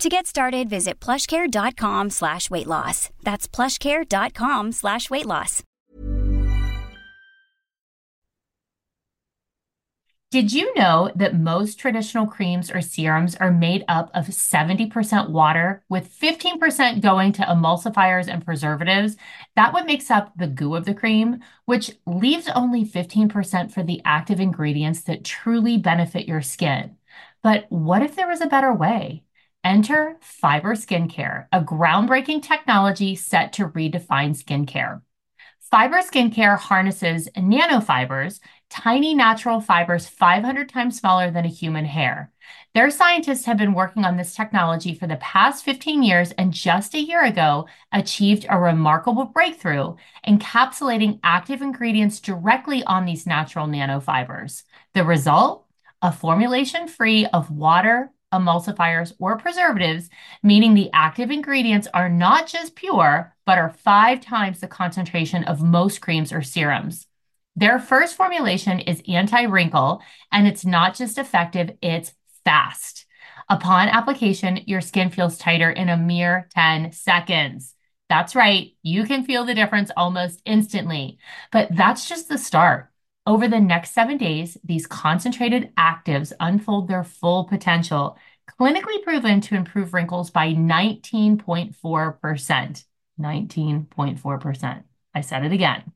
To get started, visit plushcare.com slash weight loss. That's plushcare.com slash weight loss. Did you know that most traditional creams or serums are made up of 70% water, with 15% going to emulsifiers and preservatives? That what makes up the goo of the cream, which leaves only 15% for the active ingredients that truly benefit your skin. But what if there was a better way? Enter Fiber Skincare, a groundbreaking technology set to redefine skincare. Fiber Skincare harnesses nanofibers, tiny natural fibers 500 times smaller than a human hair. Their scientists have been working on this technology for the past 15 years and just a year ago achieved a remarkable breakthrough, encapsulating active ingredients directly on these natural nanofibers. The result? A formulation free of water, emulsifiers, or preservatives, meaning the active ingredients are not just pure, but are five times the concentration of most creams or serums. Their first formulation is anti wrinkle, and it's not just effective, it's fast. Upon application, your skin feels tighter in a mere 10 seconds. That's right, you can feel the difference almost instantly. But that's just the start. Over the next seven days, these concentrated actives unfold their full potential, clinically proven to improve wrinkles by 19.4%. 19.4%. I said it again.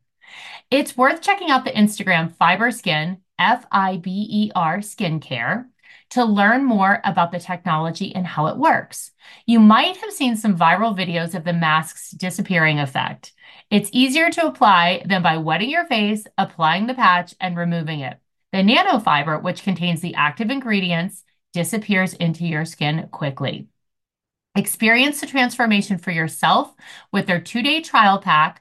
It's worth checking out the Instagram Fiber Skin, F I B E R Skincare, to learn more about the technology and how it works. You might have seen some viral videos of the mask's disappearing effect. It's easier to apply than by wetting your face, applying the patch, and removing it. The nanofiber, which contains the active ingredients, disappears into your skin quickly. Experience the transformation for yourself with their two day trial pack,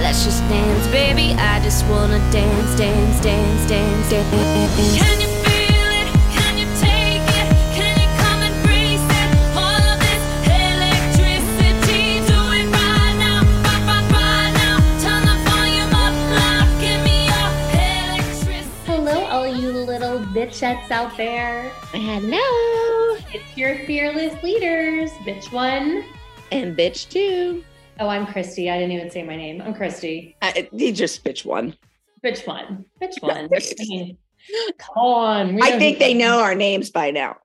Let's just dance, baby. I just wanna dance, dance, dance, dance, dance. Can you feel it? Can you take it? Can you come and breathe it? All of this electricity, do it right now, right, right, right now. Turn the volume up loud, give me your electricity. Hello, all you little bitchettes out there. Hello. It's your fearless leaders, bitch one. And bitch two. Oh, I'm Christi. I didn't even say my name. I'm Christi. Uh, he just bitch one. Which one? Which one? I mean, come on. I think they know our names by now.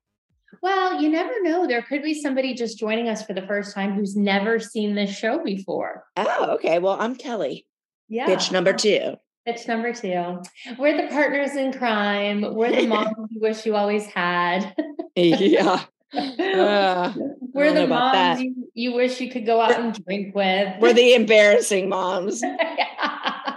Well, you never know. There could be somebody just joining us for the first time who's never seen this show before. Oh, okay. Well, I'm Kelly, Yeah. bitch number two. Bitch number two. We're the partners in crime. We're the mom you wish you always had. yeah. Uh, We're the moms you, you wish you could go out and drink with. we're the embarrassing moms.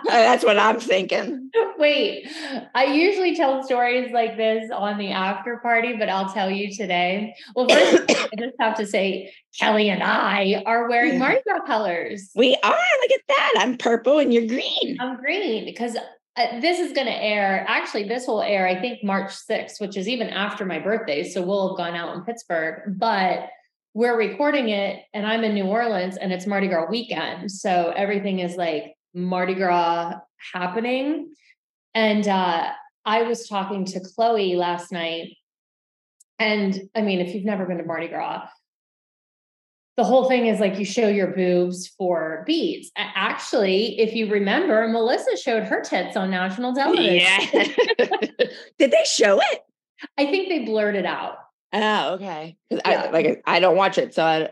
Uh, That's what I'm thinking. Wait, I usually tell stories like this on the after party, but I'll tell you today. Well, first, I just have to say, Kelly and I are wearing Yeah. Mardi Gras colors. We are. Look at that. I'm purple and you're green. I'm green because uh, this is going to air. Actually, this will air, I think, March 6th, which is even after my birthday. So we'll have gone out in Pittsburgh, but we're recording it and I'm in New Orleans and it's Mardi Gras weekend. So everything is like Mardi Gras happening. And uh, I was talking to Chloe last night. And I mean, if you've never been to Mardi Gras, the whole thing is like you show your boobs for beads. Actually, if you remember, Melissa showed her tits on national television. Yeah. Did they show it? I think they blurred it out. Oh, okay. 'Cause Yeah. I like I don't watch it, so I,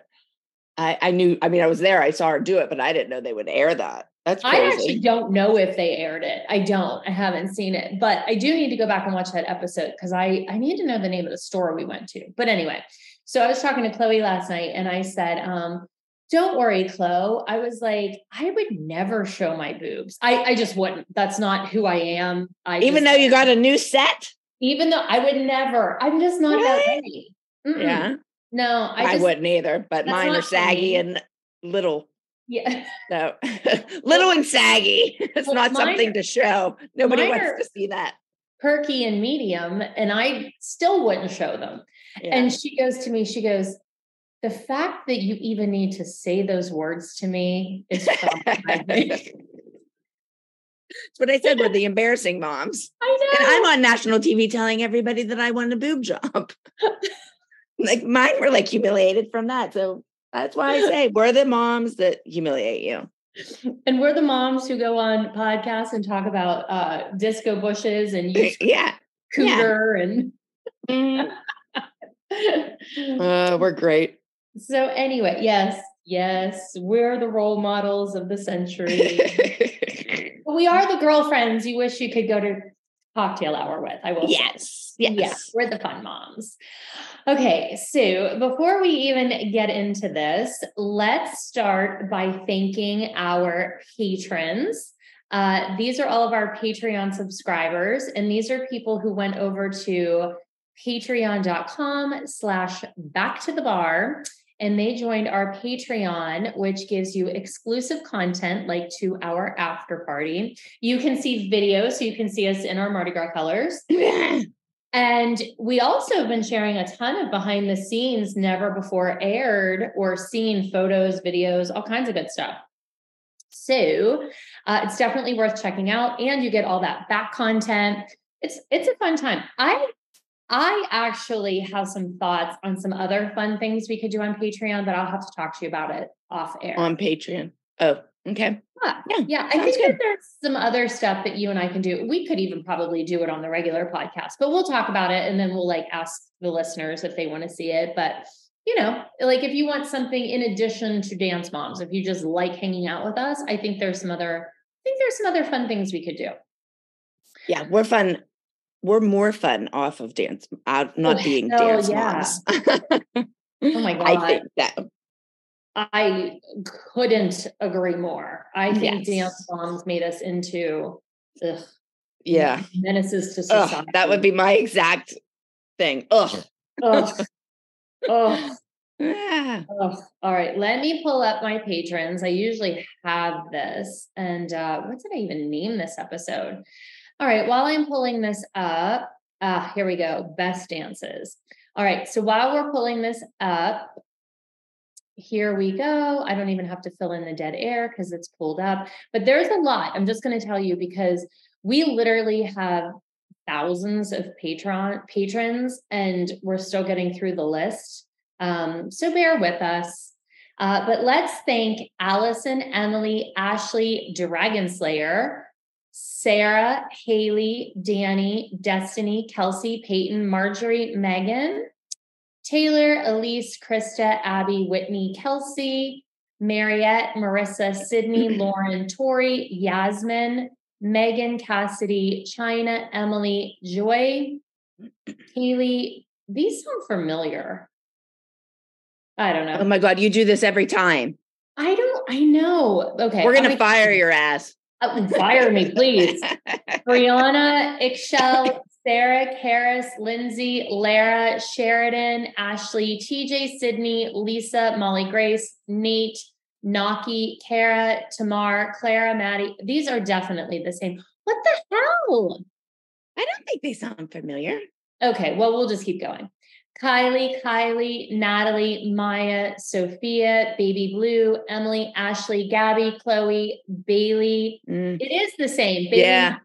I I knew. I mean, I was there. I saw her do it, but I didn't know they would air that. That's crazy. I actually don't know if they aired it. I don't. I haven't seen it, but I do need to go back and watch that episode because I I need to know the name of the store we went to. But anyway, so I was talking to Chloe last night, and I said, um, "Don't worry, Chloe." I was like, I would never show my boobs. I I just wouldn't. That's not who I am. I Even just- though you got a new set. even though I would never. I'm just not that Really? ready. Mm-mm. Yeah, No, I, I, just, wouldn't either. But mine are saggy and little. Yeah. So little and saggy. It's Well, not something are- to show. Nobody wants to see that. perky and medium, and I still wouldn't show them. Yeah. And she goes to me, she goes, the fact that you even need to say those words to me is traumatizing. That's what I said. We're the embarrassing moms. I know. And I'm on national TV telling everybody that I want a boob job. like mine were like humiliated from that. So that's why I say we're the moms that humiliate you. and we're the moms who go on podcasts and talk about uh, disco bushes and use Yeah. Yeah. cooter and Uh, we're great. so anyway, yes, yes, we're the role models of the century. we are the girlfriends you wish you could go to cocktail hour with. I will say. yes. Yes. Yeah, we're the fun moms. Okay, so before we even get into this, let's start by thanking our patrons. Uh, these are all of our Patreon subscribers, and these are people who went over to patreon.com slash back to the bar and they joined our patreon which gives you exclusive content like to our after party you can see videos so you can see us in our mardi gras colors and we also have been sharing a ton of behind the scenes, never before aired or seen photos, videos, all kinds of good stuff. So uh, it's definitely worth checking out, and you get all that back content. It's it's a fun time. I I actually have some thoughts on some other fun things we could do on Patreon, but I'll have to talk to you about it off air. on Patreon. Oh, okay. Yeah, Yeah, yeah. I think that there's some other stuff that you and I can do. We could even probably do it on the regular podcast, but we'll talk about it and then we'll like ask the listeners if they want to see it. But you know, like if you want something in addition to dance moms, if you just like hanging out with us, I think there's some other I think there's some other fun things we could do. Yeah, we're fun. We're more fun off of dance, uh, not Oh, being hell dance yeah. moms. Oh my god! I think so. I couldn't agree more. I think Yes. dance moms made us into ugh, Yeah. menaces to Ugh, society. that would be my exact thing. Ugh. Ugh. Ugh. Ah. Oh, all right. Let me pull up my patrons. I usually have this. And uh, what did I even name this episode? All right. While I'm pulling this up, uh, here we go. Best dances. All right. So while we're pulling this up, here we go. I don't even have to fill in the dead air because it's pulled up, but there's a lot. I'm just going to tell you because we literally have thousands of patron patrons and we're still getting through the list. Um, so bear with us. Uh, but let's thank Allison, Emily, Ashley, Dragon Slayer, Sarah, Haley, Danny, Destiny, Kelsey, Peyton, Marjorie, Megan, Taylor, Elise, Krista, Abby, Whitney, Kelsey, Mariette, Marissa, Sydney, Lauren, Tori, Yasmin, Megan, Cassidy, China, Emily, Joy, Kaylee. These sound familiar. I don't know. Oh my God, you do this every time. I don't, I know. Okay. We're going to fire your ass. Fire me, please. Brianna, Ixchel, Sarah, Harris, Lindsay, Lara, Sheridan, Ashley, TJ, Sydney, Lisa, Molly Grace, Nate, Naki, Kara, Tamar, Clara, Maddie. These are definitely the same. What the hell? I don't think they sound familiar. Okay, well, we'll just keep going. Kylie, Kylie, Natalie, Maya, Sophia, Baby Blue, Emily, Ashley, Gabby, Chloe, Bailey. Mm, It is the same. Bailey. yeah,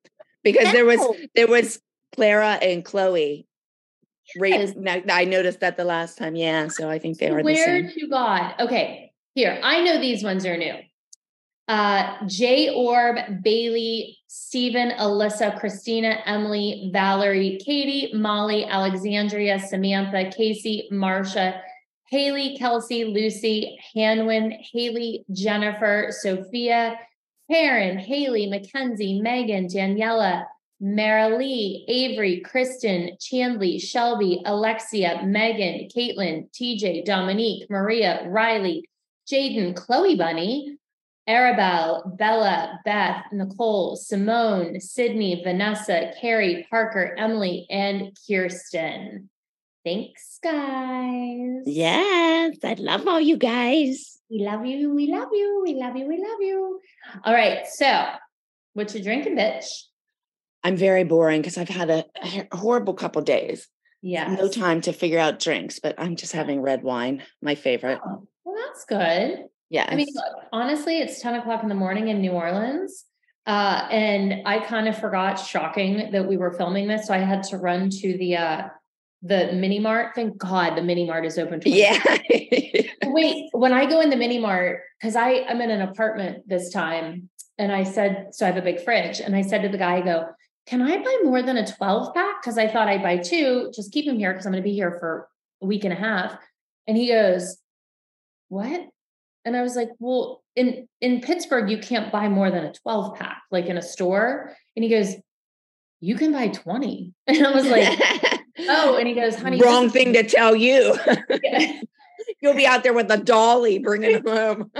because there was there was Clara and Chloe. Yes. I noticed that the last time. Yeah, so I think they are the Where same. to God? Okay, here. I know these ones are new. Uh, Jay Orb, Bailey, Stephen, Alyssa, Christina, Emily, Valerie, Katie, Molly, Alexandria, Samantha, Casey, Marsha, Haley, Kelsey, Lucy, Hanwin, Haley, Jennifer, Sophia, Karen, Haley, Mackenzie, Megan, Daniela, Marilee, Avery, Kristen, Chandley, Shelby, Alexia, Megan, Caitlin, TJ, Dominique, Maria, Riley, Jaden, Chloe Bunny, Arabelle, Bella, Beth, Nicole, Simone, Sydney, Vanessa, Carrie, Parker, Emily, and Kirsten. Thanks, guys. Yes, I love all you guys. We love you. We love you. We love you. We love you. All right. So, what you drinking, bitch? I'm very boring because I've had a, a horrible couple days. Yeah. No time to figure out drinks, but I'm just having red wine, my favorite. Oh, well, that's good. Yeah. I mean, look, honestly, it's 10 o'clock in the morning in New Orleans. Uh, and I kind of forgot, shocking that we were filming this. So I had to run to the uh the mini mart. Thank God the mini mart is open. 24 yeah. Wait, when I go in the mini mart, because I am in an apartment this time, and I said, so I have a big fridge, and I said to the guy, I go, can I buy more than a 12 pack? Because I thought I'd buy two, just keep them here because I'm going to be here for a week and a half. And he goes, what? And I was like, well, in in Pittsburgh, you can't buy more than a 12 pack, like in a store. And he goes, you can buy 20. And I was like, oh, and he goes, honey, Wrong thing to tell you. Yeah. You'll be out there with a dolly bringing them home.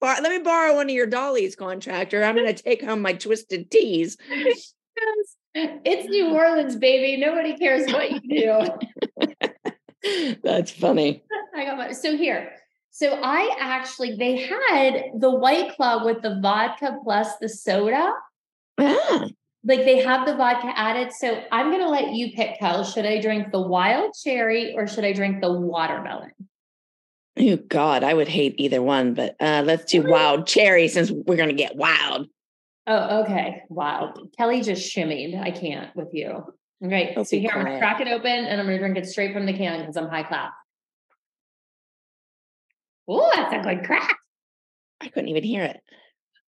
Let me borrow one of your dollies, contractor. I'm going to take home my twisted teas. Yes. It's New Orleans, baby. Nobody cares what you do. That's funny. I got my so here. So I actually they had the white claw with the vodka plus the soda. Ah, Like they have the vodka added. So I'm gonna let you pick, Kyle. Should I drink the wild cherry or should I drink the watermelon? oh God, I would hate either one, but uh, let's do wild cherry since we're going to get wild. Oh, okay. Wow. Kelly just shimmied. I can't with you. All right. So here I'm gonna crack it open and I'm gonna drink it straight from the can because I'm high class. Oh, that's a good crack. I couldn't even hear it.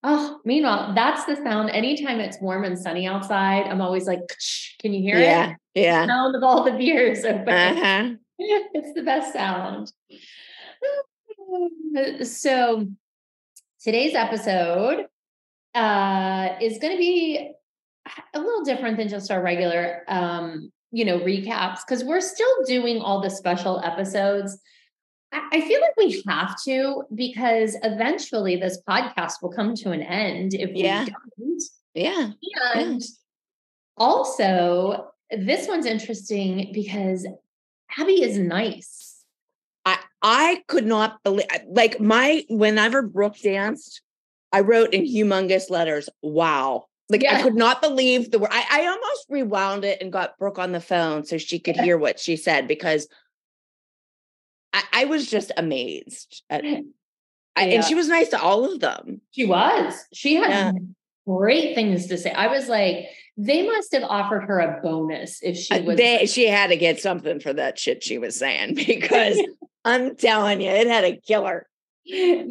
Oh, meanwhile, that's the sound. Anytime it's warm and sunny outside, I'm always like, can you hear yeah. it? Yeah. Sound of all the beers open. Uh-huh. it's the best sound. So today's episode uh, is going to be a little different than just our regular, um, you know, recaps because we're still doing all the special episodes. I feel like we have to because eventually this podcast will come to an end if Yeah. we don't. Yeah. And also, this one's interesting because Abby is nice. I I could not believe like my whenever Brooke danced, I wrote in humongous letters, wow. Like I could not believe the word. I, I almost rewound it and got Brooke on the phone so she could hear what she said because I, I was just amazed. At, I, And she was nice to all of them. She was. She had Yeah. great things to say. I was like, they must have offered her a bonus if she Uh, was. they, she had to get something for that shit she was saying because I'm telling you, it had a killer. they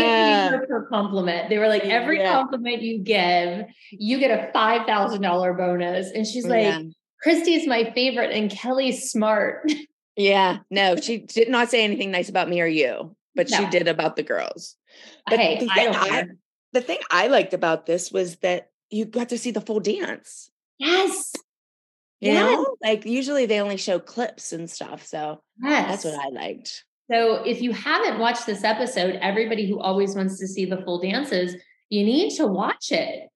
Yeah. gave her her compliment. They were like, every Yeah. compliment you give, you get a five thousand dollar bonus. And she's like, yeah. Christi's my favorite, and Kelly's smart. Yeah. No, she did not say anything nice about me or you, but she did about the girls. But hey, the thing don't I- The thing I liked about this was that you got to see the full dance. Yes. You Yes. know, like usually they only show clips and stuff. So Yes. that's what I liked. So if you haven't watched this episode, everybody who always wants to see the full dances, you need to watch it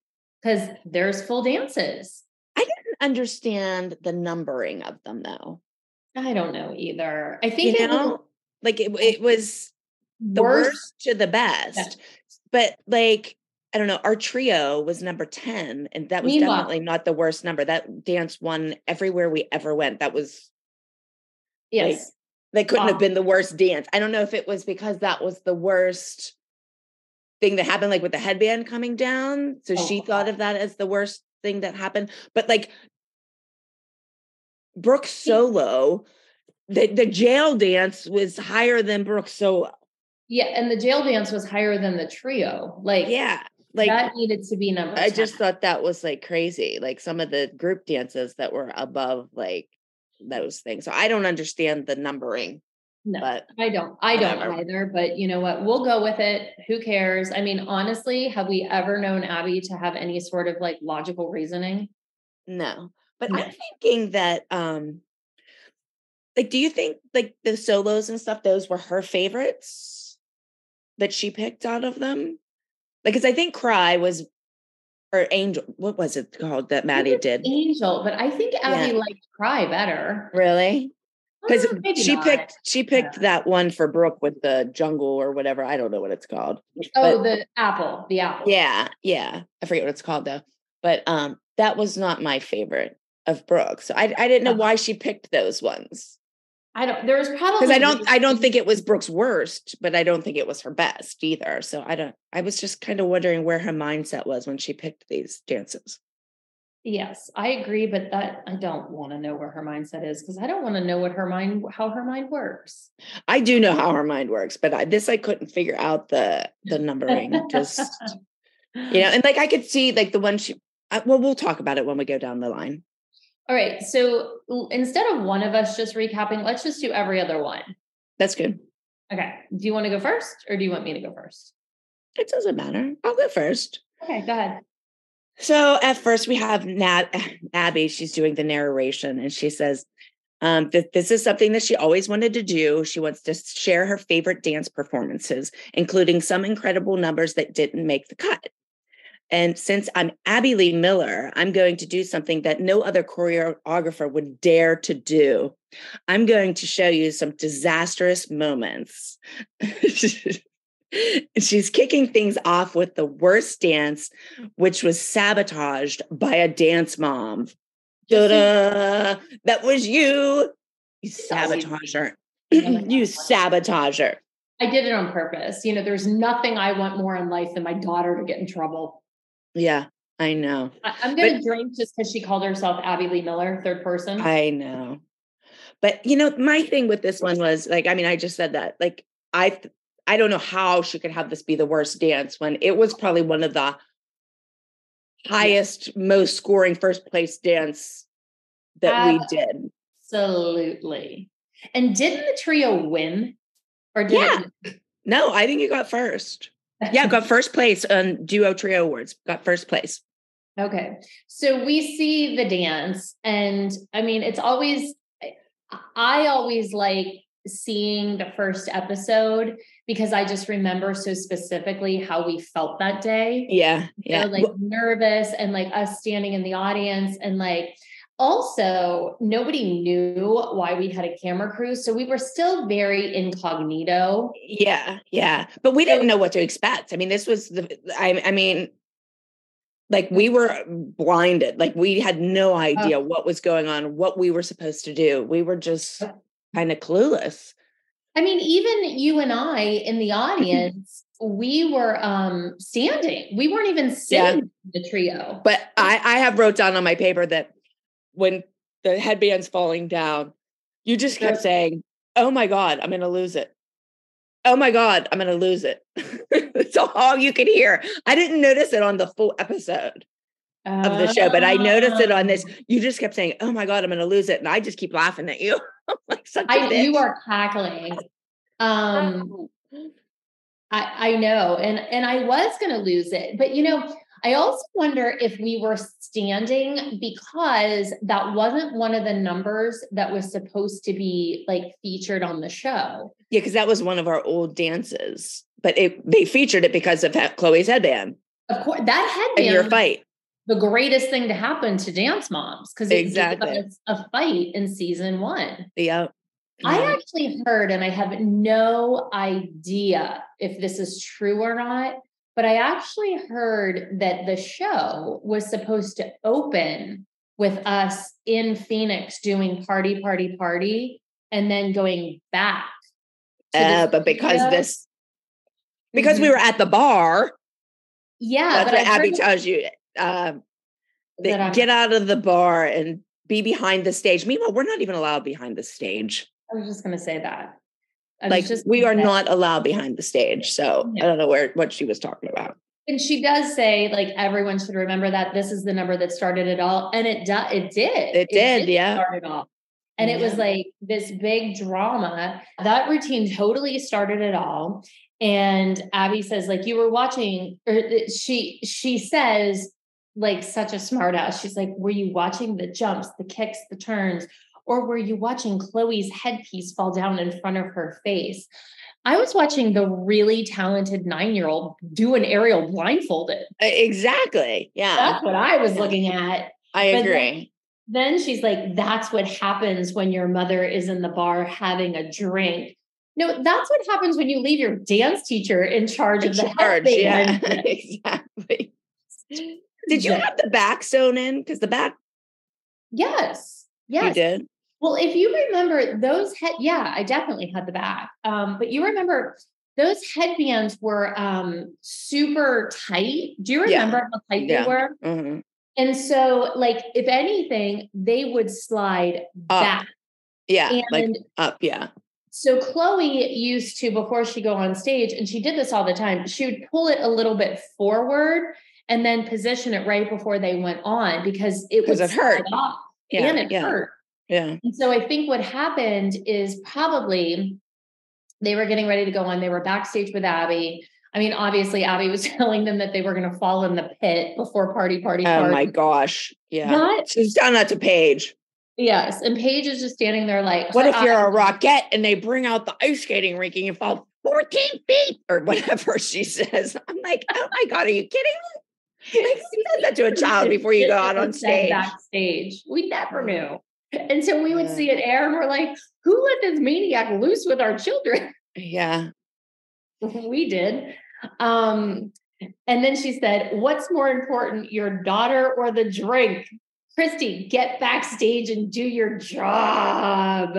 because there's full dances. I didn't understand the numbering of them though. I don't know either. I You think it know, was like it, it was the worse. worst to the best. But like, I don't know, our trio was number 10, and that was Meanwhile- definitely not the worst number. That dance won everywhere we ever went. That was Yes. that couldn't Wow. have been the worst dance. I don't know if it was because that was the worst thing that happened, like with the headband coming down. So Oh, she thought of that as the worst thing that happened. But like Brooke solo, the, the jail dance was higher than Brooke solo. Yeah. And the jail dance was higher than the trio. Like, Yeah. Like that needed to be number I just thought that was like crazy. Like some of the group dances that were above like those things. So I don't understand the numbering, no. but I don't. I don't Whatever. either. But you know what? We'll go with it. Who cares? I mean, honestly, have we ever known Abby to have any sort of like logical reasoning? no. But No. I'm thinking that um like do you think like the solos and stuff, those were her favorites that she picked out of them? Like, cause I think Cry was or Angel, what was it called that Maddie did? Angel, but I think Abby Yeah. liked Cry better. Really? Because Uh, maybe she not. picked she picked Yeah. that one for Brooke with the jungle or whatever. I don't know what it's called. Oh, but- the apple, the apple. Yeah, yeah. I forget what it's called though. But um that was not my favorite of Brooke. So I I didn't know why she picked those ones. I don't. There was probably Because I don't I don't think it was Brooke's worst, but I don't think it was her best either. So I don't I was just kind of wondering where her mindset was when she picked these dances. Yes, I agree, but that I don't want to know where her mindset is because I don't want to know what her mind, how her mind works. I do know how her mind works, but I, this I couldn't figure out the the numbering. Just you know, and like I could see like the one she. I, well, we'll talk about it when we go down the line. All right. So instead of one of us just recapping, let's just do every other one. That's good. Okay. Do you want to go first or do you want me to go first? It doesn't matter. I'll go first. Okay, go ahead. So at first we have Nat Abby. She's doing the narration, and she says um, that this is something that she always wanted to do. She wants to share her favorite dance performances, including some incredible numbers that didn't make the cut. And since I'm Abby Lee Miller, I'm going to do something that no other choreographer would dare to do. I'm going to show you some disastrous moments. She's kicking things off with the worst dance, which was sabotaged by a dance mom. Da-da! That was you. You sabotager. you sabotager. I did it on purpose. You know, there's nothing I want more in life than my daughter to get in trouble. Yeah, I know. I, I'm going to drink just because she called herself Abby Lee Miller, third person. I know. But you know, my thing with this one was like, I mean, I just said that. Like, I I don't know how she could have this be the worst dance when it was probably one of the highest, most scoring first place dance that we Uh, did. Absolutely. And didn't the trio win? Or did Yeah. No, I think you got first. Yeah, got first place on duo trio awards. Got first place. Okay. So we see the dance, and I mean, it's always, I- always like seeing the first episode because I just remember so specifically how we felt that day. Yeah, yeah. like nervous and like us standing in the audience and like, also, nobody knew why we had a camera crew. So we were still very incognito. Yeah, yeah. But we didn't know what to expect. I mean, this was the I I mean like we were blinded. Like we had no idea what was going on, what we were supposed to do. We were just kind of clueless. I mean, even you and I in the audience, we were um standing. We weren't even sitting in the trio. But I I have wrote down on my paper that when the headband's falling down, you just kept saying, "Oh my god, I'm going to lose it." oh my God, I'm going to lose it. That's all you could hear. I didn't notice it on the full episode of the show, but I noticed it on this. Oh. You just kept saying, oh my God, I'm going to lose it. And I just keep laughing at you. Like, I you are cackling. Um, I, I know, and and I was going to lose it, but you know, I also wonder if we were standing because that wasn't one of the numbers that was supposed to be like featured on the show. Yeah, because that was one of our old dances, but it they featured it because of Chloe's headband Of course, that and headband your fight. the greatest thing to happen to dance moms because Exactly. a fight in season one. Yeah. I Mhm. actually heard, and I have no idea if this is true or not, but I actually heard that the show was supposed to open with us in Phoenix doing party, party, party, and then going back. Uh, but because studio. this, because we Mhm. were at the bar, yeah, that's but what Abby tells you. Um, that get out of the bar and be behind the stage. Meanwhile, we're not even allowed behind the stage. I was just going to say that. I Like just we are not allowed behind the stage. So Yeah. I don't know where what she was talking about. And she does say, like, everyone should remember that this is the number that started it all. And it does, it did. It did, yeah. Start it all. And it was like this big drama. That routine totally started it all. And Abby says, like, you were watching, er, or she she says, like, such a smart ass. She's like, were you watching the jumps, the kicks, the turns, or were you watching Chloe's headpiece fall down in front of her face? I was watching the really talented nine year old do an aerial blindfolded. E- Exactly. Yeah. That's what I was looking at. I but then- agree. Then she's like, that's what happens when your mother is in the bar having a drink. No, that's what happens when you leave your dance teacher in charge of the Charge, yeah. exactly. Did you Yeah. have the back sewn in? Because the back Yes. Yes. you did. Well, if you remember those head, yeah, I definitely had the back. Um, but you remember those headbands were um super tight. Do you Yeah. remember how tight Yeah. they were? Mhm. And so, like, if anything, they would slide Up. back. Yeah. And like up. Yeah. so Chloe used to, before she go on stage, and she did this all the time, she would pull it a little bit forward and then position it right before they went on because it would it hurt. off Yeah. and it yeah. hurt. Yeah. And so I think what happened is probably they were getting ready to go on. They were backstage with Abby. I mean, obviously, Abby was telling them that they were going to fall in the pit before party, party, party. Oh my gosh. Yeah. That- She's done that to Paige. yes. And Paige is just standing there like, What if you're a eyes- rocket and they bring out the ice skating rink and you fall 14 feet or whatever she says? I'm like, oh my God, are you kidding me? Like, who said that to a child before you go out on stage? Backstage, we never knew. And so we would Yeah. see it air, and we're like, "Who let this maniac loose with our children?" Yeah. we did. Um, and then she said, What's more important, your daughter or the drink? Christi, get backstage and do your job.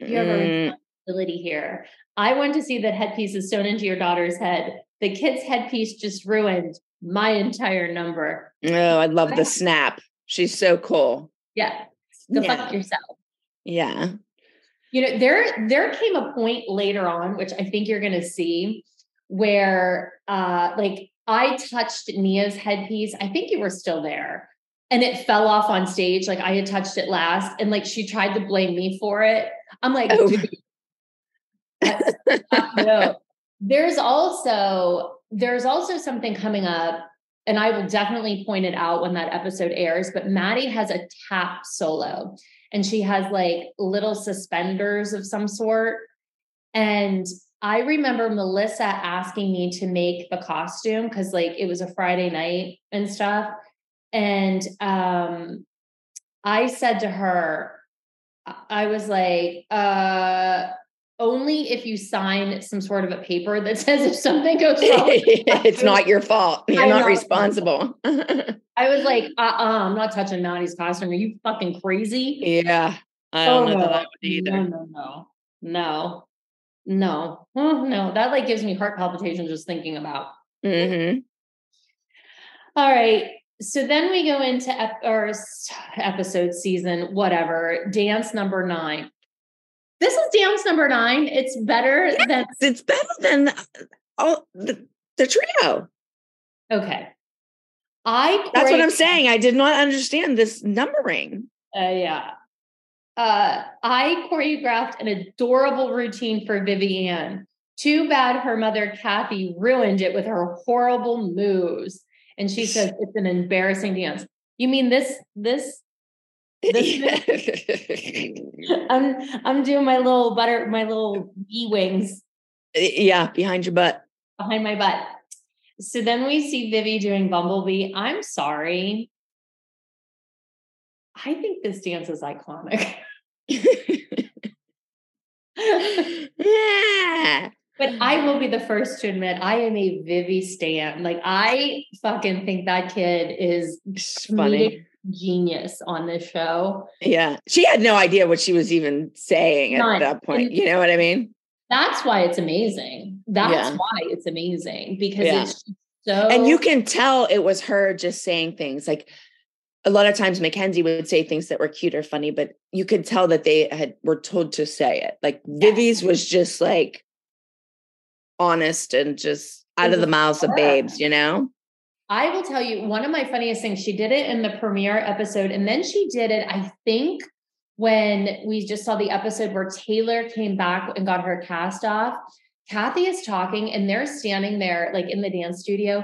You have a Mm, responsibility here. I want to see that headpiece is sewn into your daughter's head. The kid's headpiece just ruined my entire number. oh, I love the snap. She's so cool. Yeah. Go Yeah. fuck yourself. Yeah. You know, there there came a point later on, which I think you're gonna see, where uh like I touched Nia's headpiece. I think you were still there. And it fell off on stage. Like I had touched it last. And like she tried to blame me for it. I'm like, Oh. dude, no. There's also there's also something coming up, and I will definitely point it out when that episode airs. But Maddie has a tap solo, and she has like little suspenders of some sort. And I remember Melissa asking me to make the costume because like it was a Friday night and stuff. And um I said to her, I- was like, uh, only if you sign some sort of a paper that says if something goes wrong. it's not your fault. You're not responsible. I was like, uh uh-uh, I'm not touching Maddie's costume. Are you fucking crazy? yeah. I don't know that I would either. no, no, no, no, Oh, no. That like gives me heart palpitations just thinking about. hmm All right. So then we go into ep- or episode season, whatever, dance number nine. This is dance number nine. It's better yes, than it's better than all the, the trio. Okay. I That's what I'm saying. I did not understand this numbering. Uh, yeah. Uh, I choreographed an adorable routine for Vivian. Too bad her mother, Kathy, ruined it with her horrible moves. And she says it's an embarrassing dance. You mean this, this, this I'm I'm doing my little butter, my little bee wings. Yeah, behind your butt. Behind my butt. So then we see Vivi doing Bumblebee. I'm sorry. I think this dance is iconic. yeah. But I will be the first to admit I am a Vivi stan. Like I fucking think that kid is funny genius on this show. Yeah. She had no idea what she was even saying at that point. And you know what I mean? That's why it's amazing. That's yeah. why it's amazing because yeah. it's so And you can tell it was her just saying things like a lot of times Mackenzie would say things that were cute or funny, but you could tell that they had were told to say it. Like yeah. Vivi's was just like honest and just out of the mouths of babes, you know? I will tell you one of my funniest things. She did it in the premiere episode, and then she did it, I think, when we just saw the episode where Taylor came back and got her cast off. Kathy is talking, and they're standing there like in the dance studio,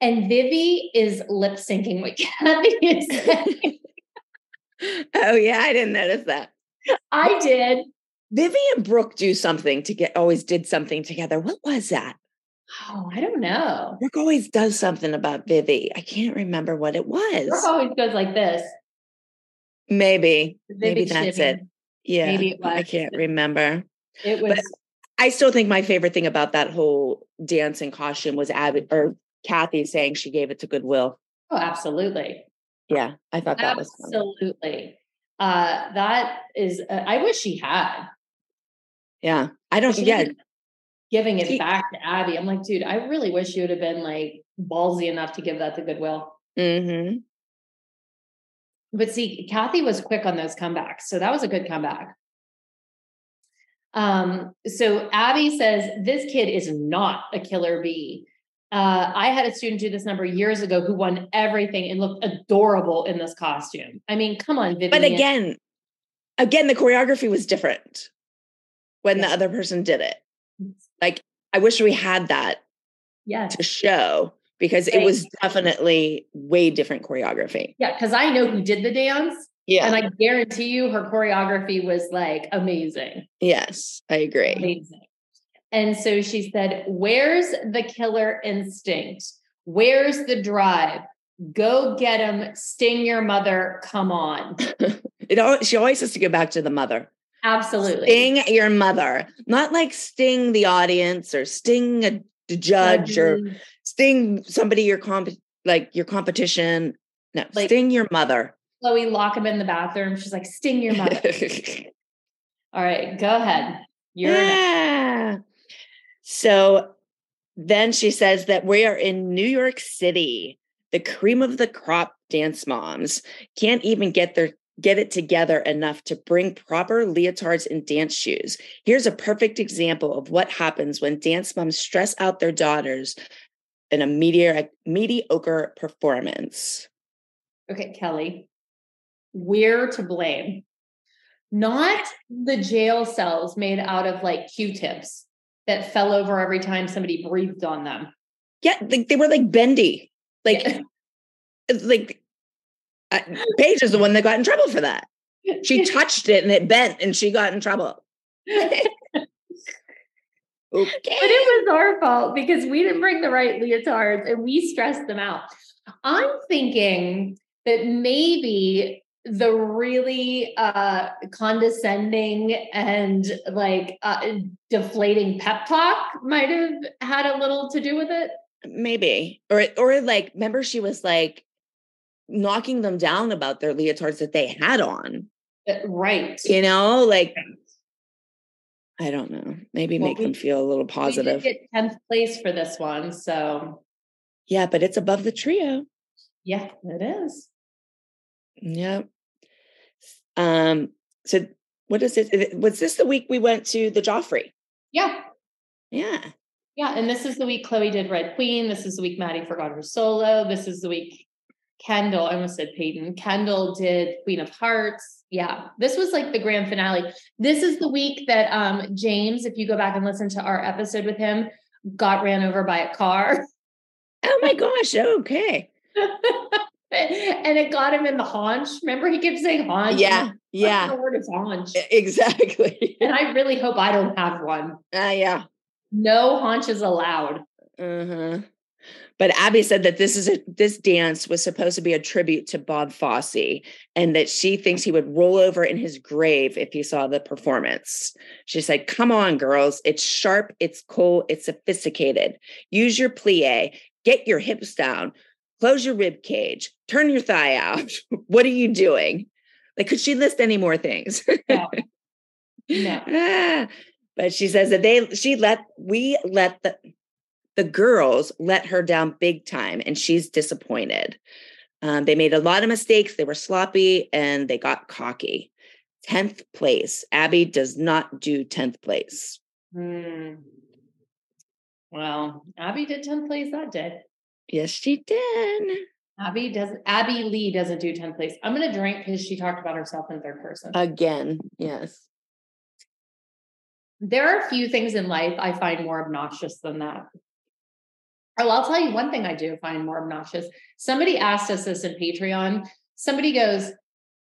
and Vivi is lip syncing what Kathy is saying. oh, yeah, I didn't notice that. I did. Vivi and Brooke do something to get always did something together. What was that? Oh, I don't know. Brooke always does something about Vivi. I can't remember what it was. Brooke always goes like this. Maybe. Maybe that's it. Yeah. Maybe it was. I can't remember. It was. But I still think my favorite thing about that whole dancing costume was Abby or Kathy saying she gave it to Goodwill. Oh, absolutely. Yeah, I thought that absolutely. was absolutely. Uh, that is. Uh, I wish she had. Yeah, I don't. Yeah, giving it back to Abby. I'm like, dude, I really wish you would have been like ballsy enough to give that to Goodwill. Mm-hmm. But see, Kathy was quick on those comebacks. So that was a good comeback. Um, so Abby says, This kid is not a killer bee. Uh, I had a student do this number years ago who won everything and looked adorable in this costume. I mean, come on, Vivian. But again, again, the choreography was different when yes. the other person did it. Like, I wish we had that yeah. to show because right. it was definitely way different choreography. Yeah, because I know who did the dance. Yeah. And I guarantee you her choreography was like amazing. Yes, I agree. Amazing. And so she said, Where's the killer instinct? Where's the drive? Go get him, sting your mother. Come on. it she always has to go back to the mother. Absolutely. Sting your mother, not like sting the audience or sting a, judge or sting somebody your comp like your competition. No, like, sting your mother. Chloe lock him in the bathroom. She's like, sting your mother. All right, go ahead. You're yeah. So then she says that we are in New York City. The cream of the crop dance moms can't even get their get it together enough to bring proper leotards and dance shoes. Here's a perfect example of what happens when dance moms stress out their daughters in a mediocre, mediocre performance. Okay, Kelly, we're to blame. Not the jail cells made out of like Q-tips that fell over every time somebody breathed on them. Yeah, they, they were like bendy. Like, yeah. like uh, Paige is the one that got in trouble for that. She touched it and it bent and she got in trouble. okay. But it was our fault because we didn't bring the right leotards and we stressed them out. I'm thinking that maybe the really uh condescending and like uh, deflating pep talk might have had a little to do with it maybe or or like remember she was like knocking them down about their leotards that they had on. Uh, right. You know, like I don't know. Maybe well, make we, them feel a little positive. We did get 10th place for this one. So yeah, but it's above the trio. Yeah, it is. Yep. Um, so what is it? Was this the week we went to the Joffrey? Yeah. Yeah. Yeah. And this is the week Chloe did Red Queen. This is the week Maddie forgot her solo. This is the week Kendall, I almost said Peyton. Kendall did Queen of Hearts. Yeah. This was like the grand finale. This is the week that um James, if you go back and listen to our episode with him, got ran over by a car. Oh my gosh. Okay. and it got him in the haunch. Remember, he kept saying haunch. Yeah. Yeah. The word is haunch. Exactly. And I really hope I don't have one. Uh, yeah. No haunches allowed. Uh-huh. But Abby said that this is a this dance was supposed to be a tribute to Bob Fosse and that she thinks he would roll over in his grave if he saw the performance. She said, Come on, girls. It's sharp, it's cool, it's sophisticated. Use your plie, get your hips down, close your rib cage, turn your thigh out. what are you doing? Like, could she list any more things? No. No. Ah, but she says that they she let we let the the girls let her down big time and she's disappointed. Um, they made a lot of mistakes, they were sloppy, and they got cocky. 10th place. Abby does not do 10th place. Hmm. Well, Abby did 10th place that day. Yes, she did. Abby does Abby Lee doesn't do 10th place. I'm gonna drink because she talked about herself in third person. Again, yes. there are a few things in life I find more obnoxious than that. Oh, I'll tell you one thing I do find more obnoxious. Somebody asked us this in Patreon. Somebody goes,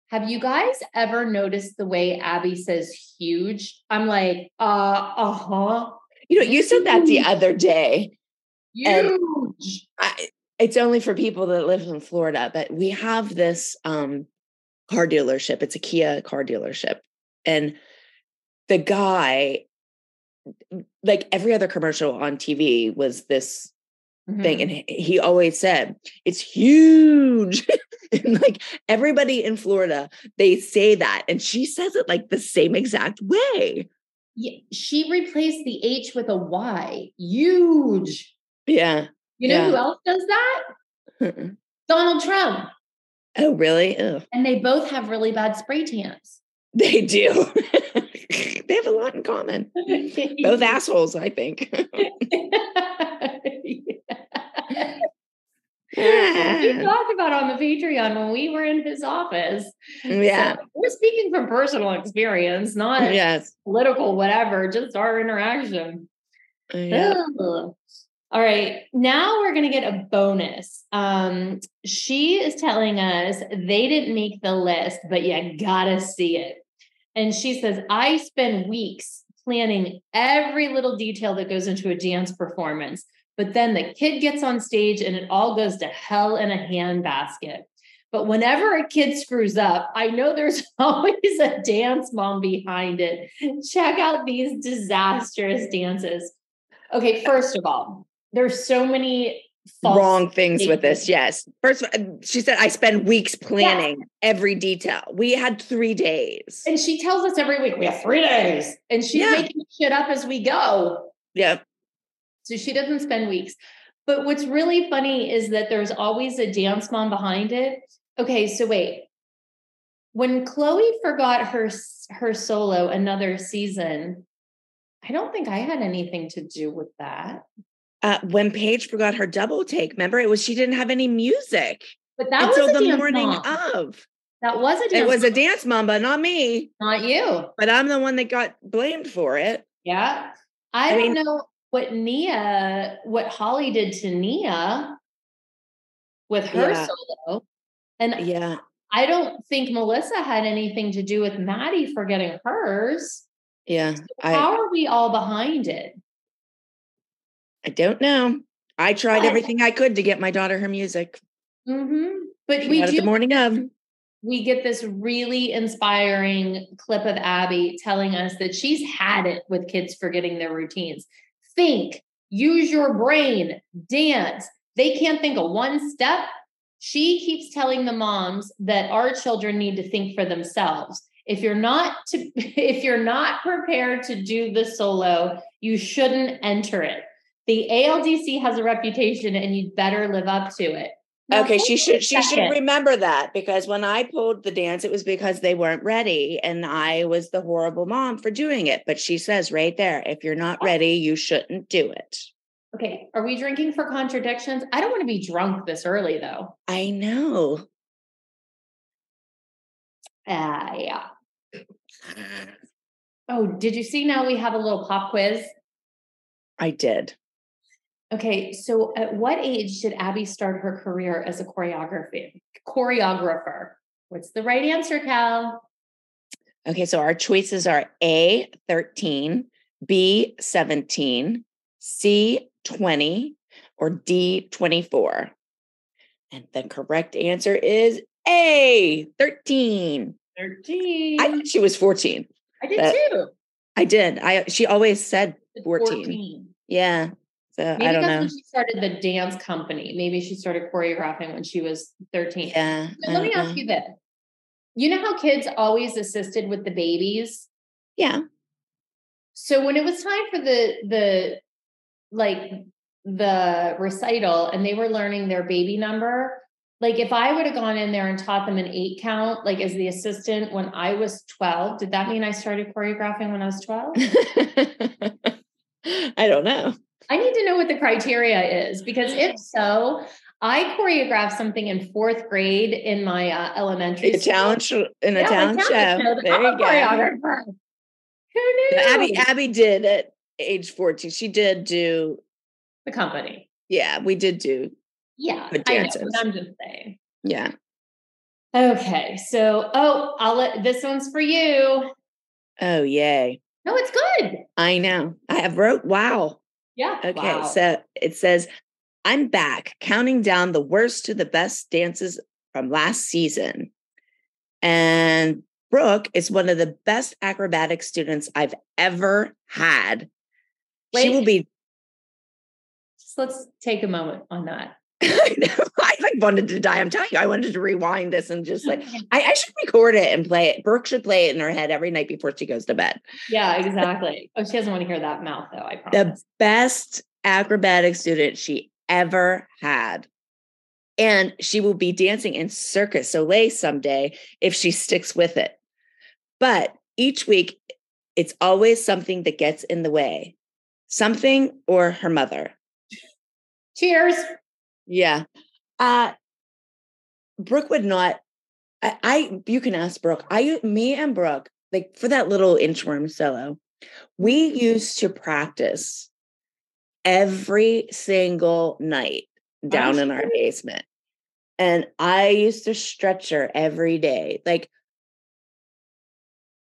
Have you guys ever noticed the way Abby says huge? I'm like, uh, uh-huh. You know, you said that the other day. Huge. I, it's only for people that live in Florida, but we have this um, car dealership. It's a Kia car dealership. And the guy, like every other commercial on TV, was this thing. Mhm. And he- always said, it's huge. and like everybody in Florida, they say that. And she says it like the same exact way. Yeah, she replaced the H with a Y. Huge. Yeah. You know who else does that? Mm-mm. Donald Trump. oh, really? Ugh. And they both have really bad spray tans. They do. they have a lot in common. Both assholes, I think. We talked about on the Patreon when we were in his office. yeah. So we're speaking from personal experience, not Yes. political, whatever, just our interaction. Yeah. Ugh. All right. Now we're going to get a bonus. Um, she is telling us they didn't make the list, but you got to see it. And she says, I spend weeks planning every little detail that goes into a dance performance, but then the kid gets on stage and it all goes to hell in a handbasket. But whenever a kid screws up, I know there's always a dance mom behind it. Check out these disastrous dances. Okay, first of all, there's so many Wrong things with this. Yes. First, of all, she said, I spend weeks planning every detail. We had three days. And she tells us every week we have three days, and she's Yeah. making shit up as we go. Yeah. So she doesn't spend weeks. But what's really funny is that there's always a dance mom behind it. Okay, so wait. When Chloe forgot her her solo another season, I don't think I had anything to do with that. Uh, when Paige forgot her double take, remember it was she didn't have any music But that until was the morning mom. of. That was a dance. It was a dance mom, but not me. not you. But I'm the one that got blamed for it. Yeah. I, I don't mean- know what Nia, what Holly did to Nia with her Yeah. solo. And Yeah. I don't think Melissa had anything to do with Maddie forgetting hers. Yeah. How I are we all behind it? I don't know. I tried But- everything I could to get my daughter her music. hmm But She we do. the morning of. we get this really inspiring clip of Abby telling us that she's had it with kids forgetting their routines. Think, use your brain, dance. They can't think of one step. She keeps telling the moms that our children need to think for themselves. If you're not to if you're not prepared to do the solo, you shouldn't enter it. The ALDC has a reputation and you'd better live up to it. Now, okay, she should she should remember that because when I pulled the dance, it was because they weren't ready, and I was the horrible mom for doing it. But she says right there, if you're not ready, you shouldn't do it. Okay, are we drinking for contradictions? I don't want to be drunk this early though. I know. Ah, yeah. Oh, did you see now we have a little pop quiz? I did. Okay, so at what age did Abby start her career as a choreography choreographer? What's the right answer, Cal? Okay, so our choices are A 13, B 17, C 20, or D 24. And the correct answer is A 13. 13. I thought she was 14. I did too. I did. I she always said It's 14. Yeah. So Maybe I don't that's know. when she started the dance company. Maybe she started choreographing when she was 13. Yeah. So let me don't ask you this. You know how kids always assisted with the babies? Yeah. So when it was time for the the like the recital and they were learning their baby number, like if I would have gone in there and taught them an eight count, like as the assistant when I was 12, did that mean I started choreographing when I was 12? I don't know. I need to know what the criteria is because if so, I choreographed something in fourth grade in my uh, elementary A school. talent in a Yeah, talent show. show. There I'm you go. choreographer. Who knew? Abby Abby did at age 14. She did do, the company. yeah, we did do, Yeah, I know, I'm just saying. yeah. Okay, so oh, I'll let this one's for you. Oh yay. No, it's good. I know. I have wrote wow. Yeah. Okay, Wow. so it says, I'm back counting down the worst to the best dances from last season. And Brooke is one of the best acrobatic students I've ever had. She will be. Just let's take a moment on that. I know. I wanted to die. I'm telling you, I wanted to rewind this and just like I, I should record it and play it. Brooke should play it in her head every night before she goes to bed. Yeah, exactly. oh, she doesn't want to hear that mouth though. I the best acrobatic student she ever had. And she will be dancing in Cirque du Soleil someday if she sticks with it. But each week, it's always something that gets in the way something or her mother. Cheers. Yeah. Uh, Brooke would not. I, I you can ask Brooke. I me and Brooke like for that little inchworm solo. We used to practice every single night down in our basement, and I used to stretch her every day. Like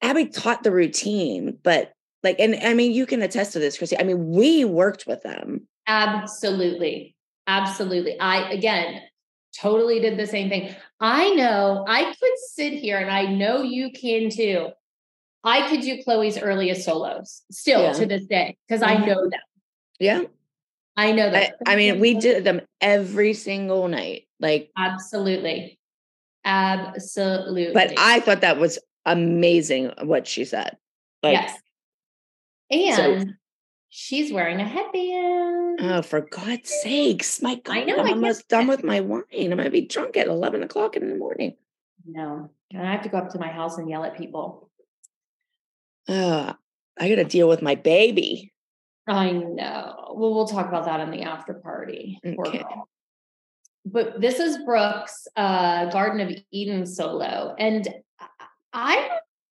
Abby taught the routine, but like, and I mean, you can attest to this, Chrissy. I mean, we worked with them. Absolutely. Absolutely. I, again, totally did the same thing. I know I could sit here and I know you can too. I could do Chloe's earliest solos still Yeah. to this day because I Mhm. know them. Yeah. I know I. I mean, we did them every single night. Like, Absolutely. Absolutely. but I thought that was amazing what she said. Like, yes. And she's wearing a headband. oh, for God's sakes, my God, I know, I'm I almost done with my wine. I'm gonna be drunk at 11 o'clock in the morning. no. And I have to go up to my house and yell at people. Uh, I gotta deal with my baby. I know. Well, we'll talk about that in the after party. Okay. But this is Brooke's uh, Garden of Eden solo, and I,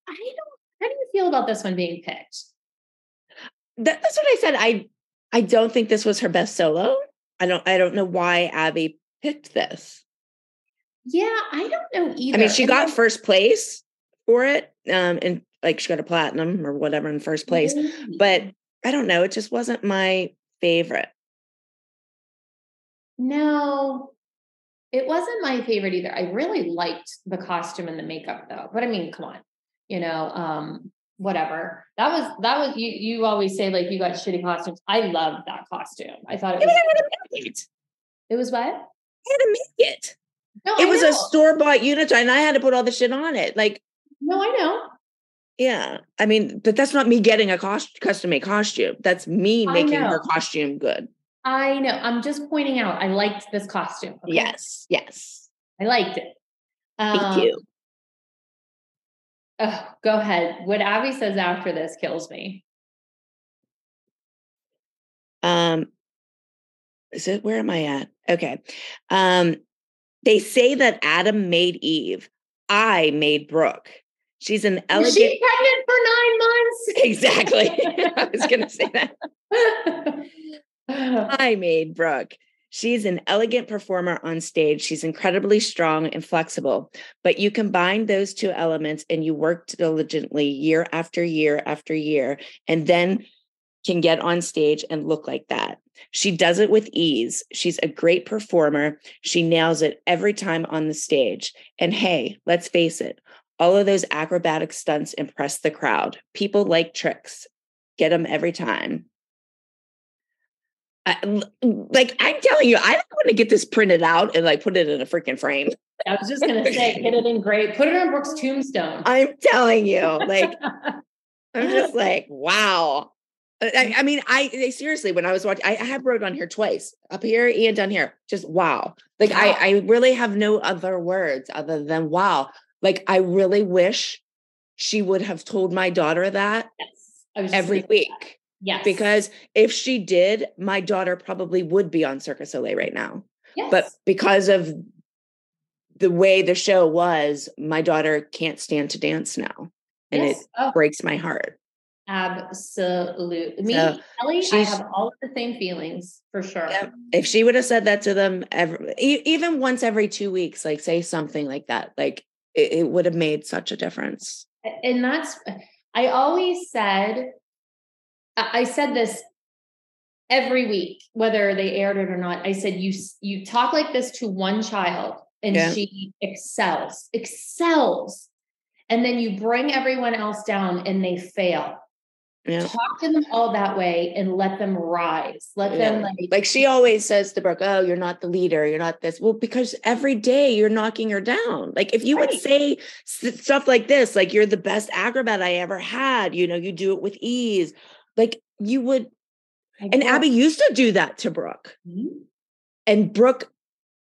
I don't. How do you feel about this one being picked? That, that's what I said. I I don't think this was her best solo. I don't I don't know why Abby picked this. Yeah, I don't know either. I mean, she And got then- first place for it. Um, and like she got a platinum or whatever in first place. But I don't know, it just wasn't my favorite. No, it wasn't my favorite either. I really liked the costume and the makeup though. But I mean, come on, you know, um, whatever. That was that was you you always say like you got shitty costumes. I loved that costume. I thought it was I had to make it. it was what? I had to make it. No, It I was know. a store bought unit and I had to put all the shit on it. Like, No, I know. yeah. I mean, but that's not me getting a cost custom made costume. That's me I making her costume good. I know. I'm just pointing out. I liked this costume. okay? Yes, yes. I liked it. Thank Um, you. Oh, go ahead. What Abby says after this kills me. Um, is it where am I at? Okay. Um, they say that Adam made Eve. I made Brooke. She's an Was elegant. she pregnant for nine months? exactly. I was gonna say that. I made Brooke. She's an elegant performer on stage. She's incredibly strong and flexible. But you combine those two elements and you work diligently year after year after year, and then can get on stage and look like that. She does it with ease. She's a great performer. She nails it every time on the stage. And hey, let's face it, all of those acrobatic stunts impress the crowd. People like tricks, get them every time. I, like I'm telling you, I don't want to get this printed out and like put it in a freaking frame. I was just gonna say, get it in great. Put it on Brooke's tombstone. I'm telling you, like I'm just like, wow. I, I mean, I I- seriously, when I was watching, I, I have wrote on here twice, up here and down here. Just wow. Like Wow. I, I really have no other words other than wow. Like I really wish she would have told my daughter that yes. I was just every gonna that. Yes. Because if she did, my daughter probably would be on Cirque du Soleil right now. yes. But because of the way the show was, my daughter can't stand to dance now. And yes. it oh, breaks my heart. absolutely. Me, So, Kelly, I have all of the same feelings for sure. Yep. If she would have said that to them every, even once every two weeks, like say something like that, like it, it would have made such a difference. and that's i always said i said this every week whether they aired it or not i said you you talk like this to one child and Yeah. she excels excels and then you bring everyone else down and they fail Yeah. talk to them all that way and let them rise let them like Like she always says to Brooke, Oh, you're not the leader. You're not this. Well, because every day you're knocking her down. Like if you would say stuff like this, like you're the best acrobat I ever had, you know, you do it with ease. Like you would, and Abby used to do that to Brooke, Mhm. and Brooke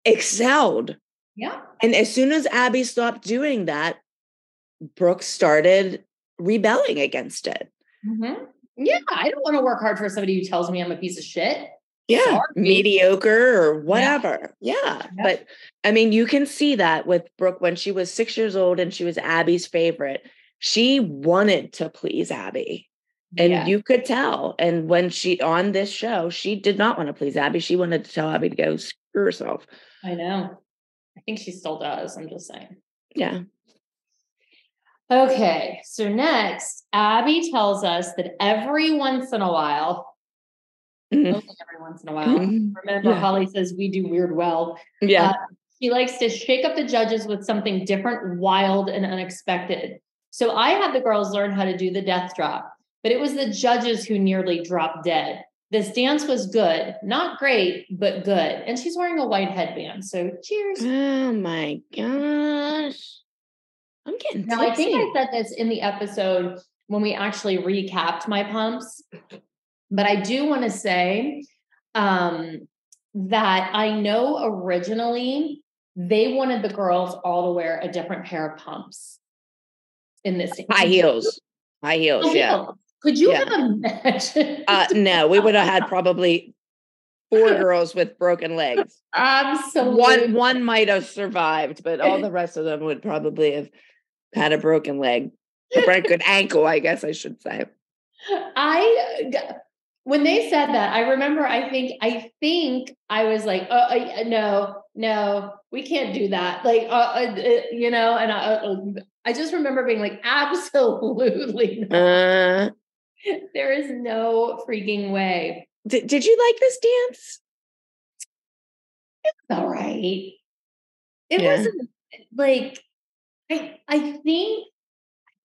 excelled. yeah And as soon as Abby stopped doing that, Brooke started rebelling against it. Mhm. yeah i don't want to work hard for somebody who tells me i'm a piece of shit Yeah, Sorry. mediocre or whatever. Yeah. Yeah. But I mean, you can see that with Brooke when she was six years old and she was Abby's favorite. She wanted to please Abby. And Yeah. you could tell. And when she on this show, she did not want to please Abby. She wanted to tell Abby to go screw herself. I know. I think she still does. I'm just saying. Yeah. Okay. So next, Abby tells us that every once in a while, Mhm. only every once in a while, Mhm. remember Yeah. Holly says we do weird well. Yeah. Uh, She likes to shake up the judges with something different, wild, and unexpected. So I had the girls learn how to do the death drop, but it was the judges who nearly dropped dead. This dance was good, not great, but good. And she's wearing a white headband. So cheers. oh my gosh. I'm getting Now, I think. I said this in the episode when we actually recapped my pumps, but I do want to say um, that I know originally they wanted the girls all to wear a different pair of pumps in this high heels. High heels. High Yeah. heels. Could you Yeah. have imagined? Uh, no, we would have had probably four girls with broken legs. Absolutely. One one might have survived, but all the rest of them would probably have had a broken leg, a broken ankle, I guess I should say. I when they said that, I remember. I think I think I was like, "Oh uh, no, no, we can't do that." Like, uh, uh, uh, you know, and I, uh, I just remember being like, "Absolutely, not. Uh, there is no freaking way." did, did you like this dance? It's all right. It Yeah. wasn't like I. I think.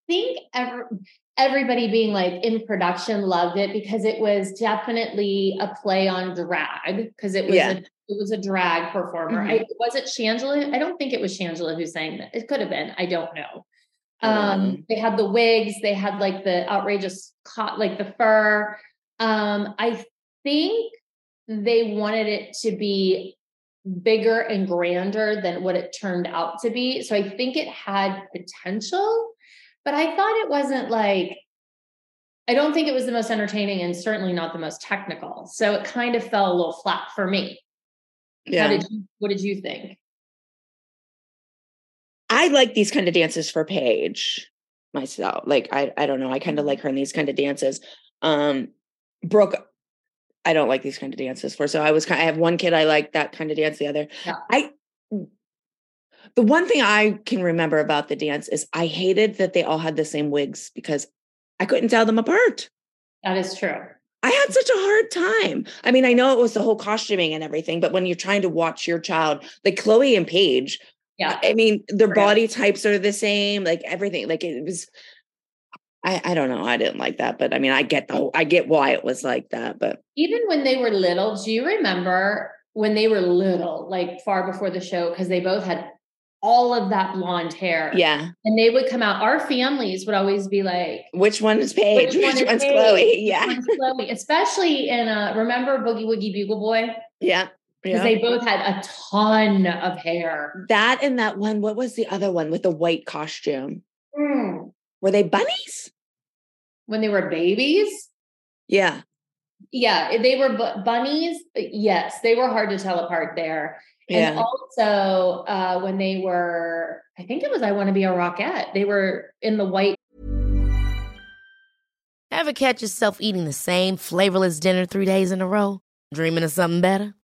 I think ever everybody being like in production loved it because it was definitely a play on drag because it was Yeah. a it was a drag performer. Mhm. I was it Shangela. I don't think it was Shangela who sang that. It could have been. I don't know. Um, they had the wigs. They had like the outrageous, co- like the fur. Um, I think they wanted it to be bigger and grander than what it turned out to be. So I think it had potential, but I thought it wasn't like, I don't think it was the most entertaining and certainly not the most technical. So it kind of fell a little flat for me. Yeah. Did you, what did you think? I like these kind of dances for Paige myself. Like I I don't know. I kind of like her in these kind of dances. Um Brooke, I don't like these kind of dances for. So I was kind I have one kid I like that kind of dance, the other. Yeah. I the one thing I can remember about the dance is I hated that they all had the same wigs because I couldn't tell them apart. That is true. I had such a hard time. I mean, I know it was the whole costuming and everything, but when you're trying to watch your child, like Chloe and Paige, yeah. I mean, their body types are the same, like everything. Like it was I, I don't know. I didn't like that, but I mean, I get the whole, I get why it was like that. But even when they were little, do you remember when they were little, like far before the show, because they both had all of that blonde hair. Yeah. And they would come out. Our families would always be like, which one is Paige? Which, which one's Paige? Chloe? Yeah. Chloe? Especially in uh remember Boogie Woogie Bugle Boy? Yeah because yeah. they both had a ton of hair. That and that one. What was the other one with the white costume? Mm. Were they bunnies? When they were babies? Yeah. Yeah, they were bu- bunnies. Yes, they were hard to tell apart there. Yeah. And also uh, when they were, I think it was I Want to Be a Rockette, they were in the white. Ever catch yourself eating the same flavorless dinner three days in a row? Dreaming of something better?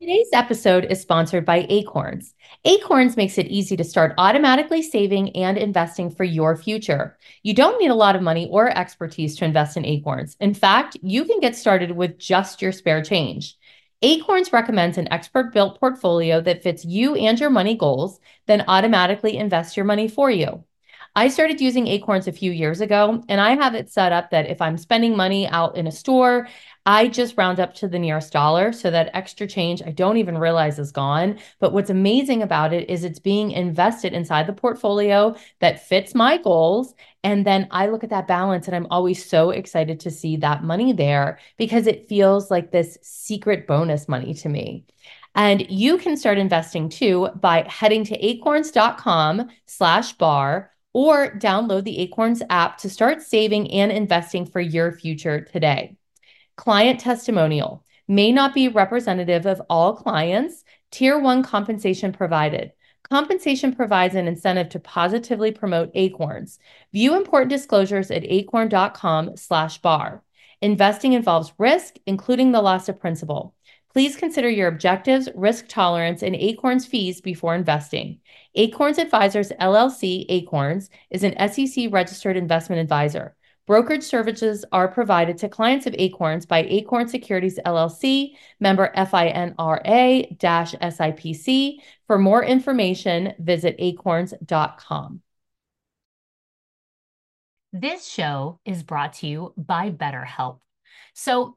Today's episode is sponsored by Acorns. Acorns makes it easy to start automatically saving and investing for your future. You don't need a lot of money or expertise to invest in Acorns. In fact, you can get started with just your spare change. Acorns recommends an expert built portfolio that fits you and your money goals, then automatically invest your money for you. I started using Acorns a few years ago, and I have it set up that if I'm spending money out in a store, I just round up to the nearest dollar so that extra change I don't even realize is gone. But what's amazing about it is it's being invested inside the portfolio that fits my goals. And then I look at that balance and I'm always so excited to see that money there because it feels like this secret bonus money to me. And you can start investing too by heading to acorns.com slash bar or download the Acorns app to start saving and investing for your future today. Client testimonial may not be representative of all clients. Tier one compensation provided. Compensation provides an incentive to positively promote Acorns. View important disclosures at acorn.com slash bar. Investing involves risk, including the loss of principal. Please consider your objectives, risk tolerance, and Acorns fees before investing. Acorns Advisors LLC Acorns is an SEC registered investment advisor. Brokerage services are provided to clients of Acorns by Acorn Securities LLC, member FINRA SIPC. For more information, visit acorns.com. This show is brought to you by BetterHelp. So,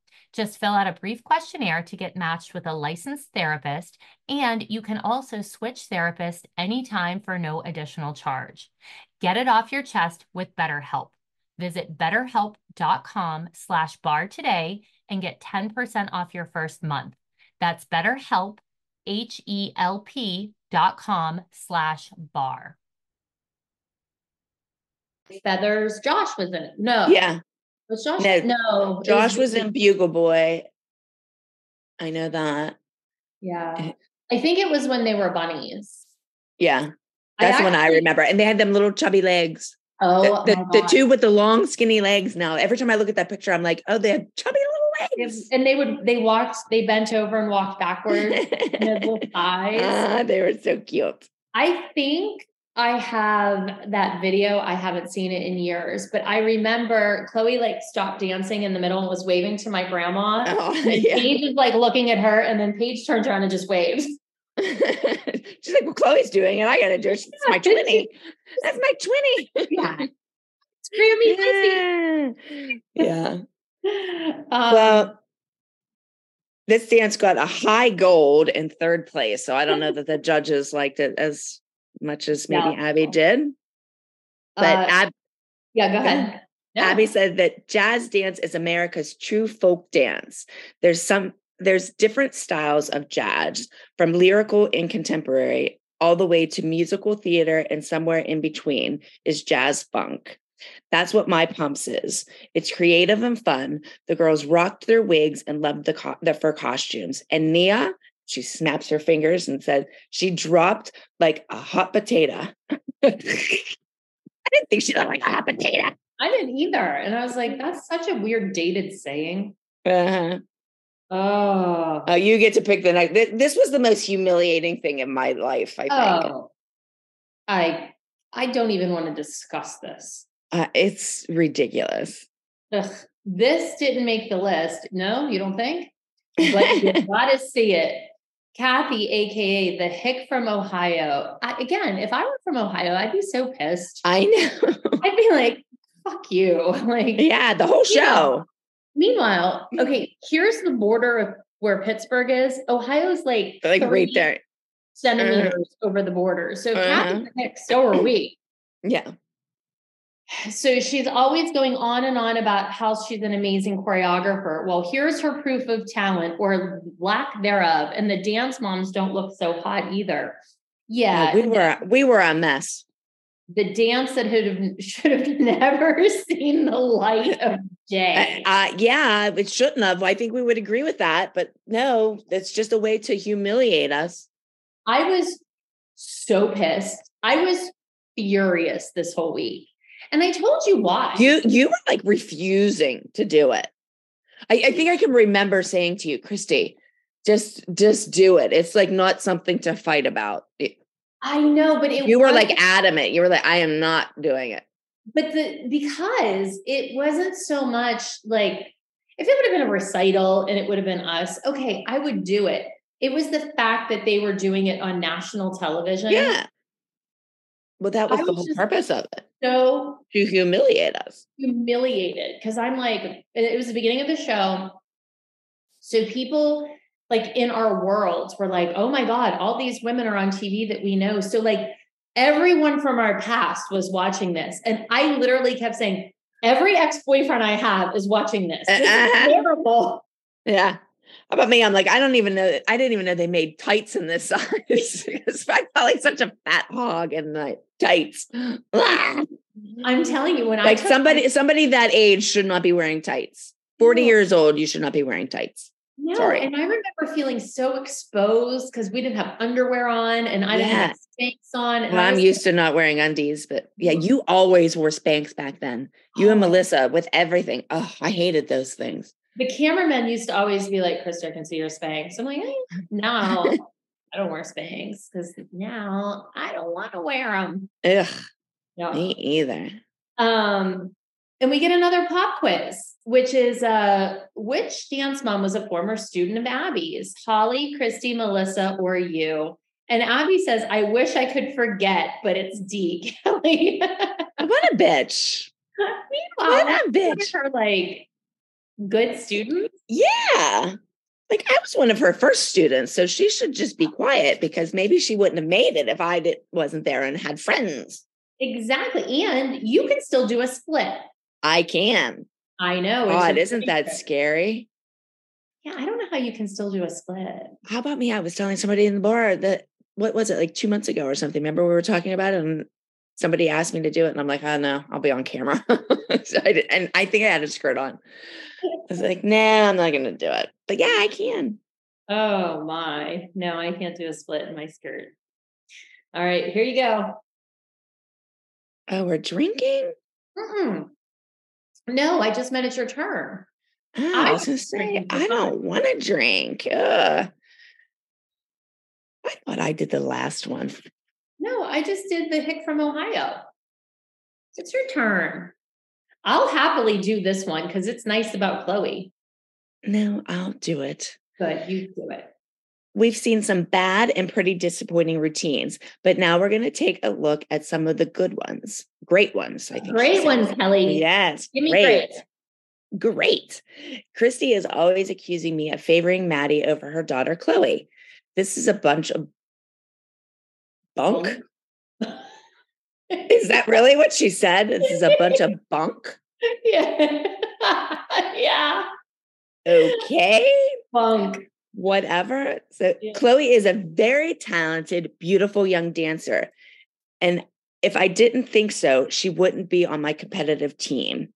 Just fill out a brief questionnaire to get matched with a licensed therapist, and you can also switch therapists anytime for no additional charge. Get it off your chest with BetterHelp. Visit betterhelp.com slash bar today and get 10% off your first month. That's betterhelp, H-E-L-P dot com slash bar. Feathers. Josh was in it. No. Yeah. Was Josh? No. No. Josh was in Bugle Boy. I know that. Yeah. I think it was when they were bunnies. Yeah. That's the one I remember. And they had them little chubby legs. Oh, the, the, the two with the long, skinny legs now. Every time I look at that picture, I'm like, oh, they have chubby little legs. and they would they walked they bent over and walked backwards and had little thighs. Ah, they were so cute. I think I have that video. I haven't seen it in years, but I remember Chloe like stopped dancing in the middle and was waving to my grandma. Oh, yeah. Paige is like looking at her, and then Paige turns around and just waves. She's like, well, Chloe's doing it. I got to do it. She's my Yeah. 20. That's my 20. Yeah. It's Grammy yeah. Lizzie. Um, Well, this dance got a high gold in third place. So I don't know that the judges liked it as much as maybe No. Abby did. But uh, Ab- yeah, go ahead. No. Abby said that jazz dance is America's true folk dance. There's some there's different styles of jazz from lyrical and contemporary all the way to musical theater and somewhere in between is jazz funk. That's what my pumps is. It's creative and fun. The girls rocked their wigs and loved the co- the fur costumes. And Nia, she snaps her fingers and said she dropped like a hot potato. I didn't think she looked like a hot potato. I didn't either. And I was like, that's such a weird dated saying. Uh-huh. Oh. You get to pick the next. This, this was the most humiliating thing in my life. I think Oh. I I don't even want to discuss this. uh, it's ridiculous. Ugh, this didn't make the list. No, you don't think? But you gotta see it. Kathy, aka the hick from Ohio. I, again, if I were from Ohio, I'd be so pissed. I know. I'd be like, "Fuck you!" Like, yeah, the whole show. Meanwhile, okay, here's the border of where Pittsburgh is. Ohio's like Like right there. centimeters over the border. So Uh-huh. Kathy's a hick, so are we. Yeah. So she's always going on and on about how she's an amazing choreographer. Well, here's her proof of talent or lack thereof. And the dance moms don't look so hot either. Yeah. Uh, we were we were a mess. the dance that have, should have never seen the light of day. uh, yeah, it shouldn't have. I think we would agree with that, but no, it's just a way to humiliate us. I was so pissed. I was furious this whole week. And I told you why. You you were like refusing to do it. I, I think I can remember saying to you, Christi, just just do it. It's like not something to fight about. It- I know, but it you were like adamant. You were like, I am not doing it. but the because it wasn't so much like if it would have been a recital and it would have been us, okay, I would do it. It was the fact that they were doing it on national television. Yeah. Well, that was I the was whole just- purpose of it So to humiliate us. humiliated because I'm like, it was the beginning of the show. So people like in our worlds were like, oh my God, all these women are on TV that we know. So like everyone from our past was watching this. And I literally kept saying, Every ex-boyfriend I have is watching this. This is Uh-uh. terrible. Yeah. How about me? I'm like, I don't even know. I didn't even know they made tights in this size. because I felt like such a fat hog in the tights. I'm telling you, when I like somebody, somebody that age should not be wearing tights. 40 No. years old, you should not be wearing tights. No, Sorry. and I remember feeling so exposed because we didn't have underwear on and I didn't have Spanx on. And Well, I'm used to not wearing undies, but yeah, mm-hmm. you always wore Spanx back then. You and Oh. Melissa with everything. Oh, I hated those things. The cameramen used to always be like, Krista, I can see your Spanx. I'm like, eh, no, I don't wear Spanx because now I don't want to wear them. Ugh, No. me either. Um, and we get another pop quiz, which is uh, which dance mom was a former student of Abby's? Holly, Christi, Melissa, or you? And Abby says, I wish I could forget, but it's D. Kelly. What a bitch. Meanwhile, What a bitch. her like good mm-hmm. students. Yeah. Like I was one of her first students, so she should just be quiet because maybe she wouldn't have made it if I did, wasn't there and had friends. Exactly. And you can still do a split. I can. I know. God, isn't that scary? Yeah, I don't know how you can still do a split. How about me? I was telling somebody in the bar that what was it like two months ago or something? Remember we were talking about it and somebody asked me to do it, and I'm like, oh no, I'll be on camera. so I did, and I think I had a skirt on. I was like, nah, I'm not gonna do it. But yeah, I can. Oh my. No, I can't do a split in my skirt. All right, here you go. Oh, we're drinking. Mm-mm. No, I just meant it's your turn. Oh, I I was gonna say, I don't want to drink. Ugh. I thought I did the last one. I just did the hick from Ohio. It's your turn. I'll happily do this one because it's nice about Chloe. No, I'll do it. But you do it. We've seen some bad and pretty disappointing routines, but now we're going to take a look at some of the good ones, great ones. I think. Great ones, Kelly. Yes, Give me great. great. Great. Christi is always accusing me of favoring Maddie over her daughter Chloe. This is a bunch of bunk. Is that really what she said? This is a bunch of bunk. yeah. yeah. Okay. Funk. whatever. So Yeah. Chloe is a very talented, beautiful young dancer. And if I didn't think so, she wouldn't be on my competitive team.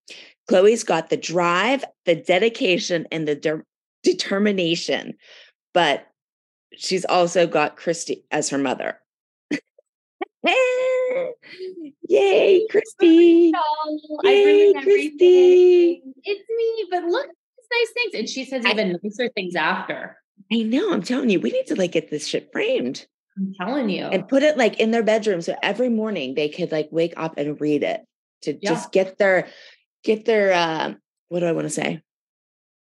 Chloe's got the drive, the dedication, and the de- determination, but she's also got Christi as her mother. Yay, Christi. I Yay, Christi. everything. It's me, but look at these nice things. And she says I- even nicer things after. I know, I'm telling you, we need to like get this shit framed. I'm telling you. and put it like in their bedroom so every morning they could like wake up and read it to Yeah. just get their get their uh what do I want to say?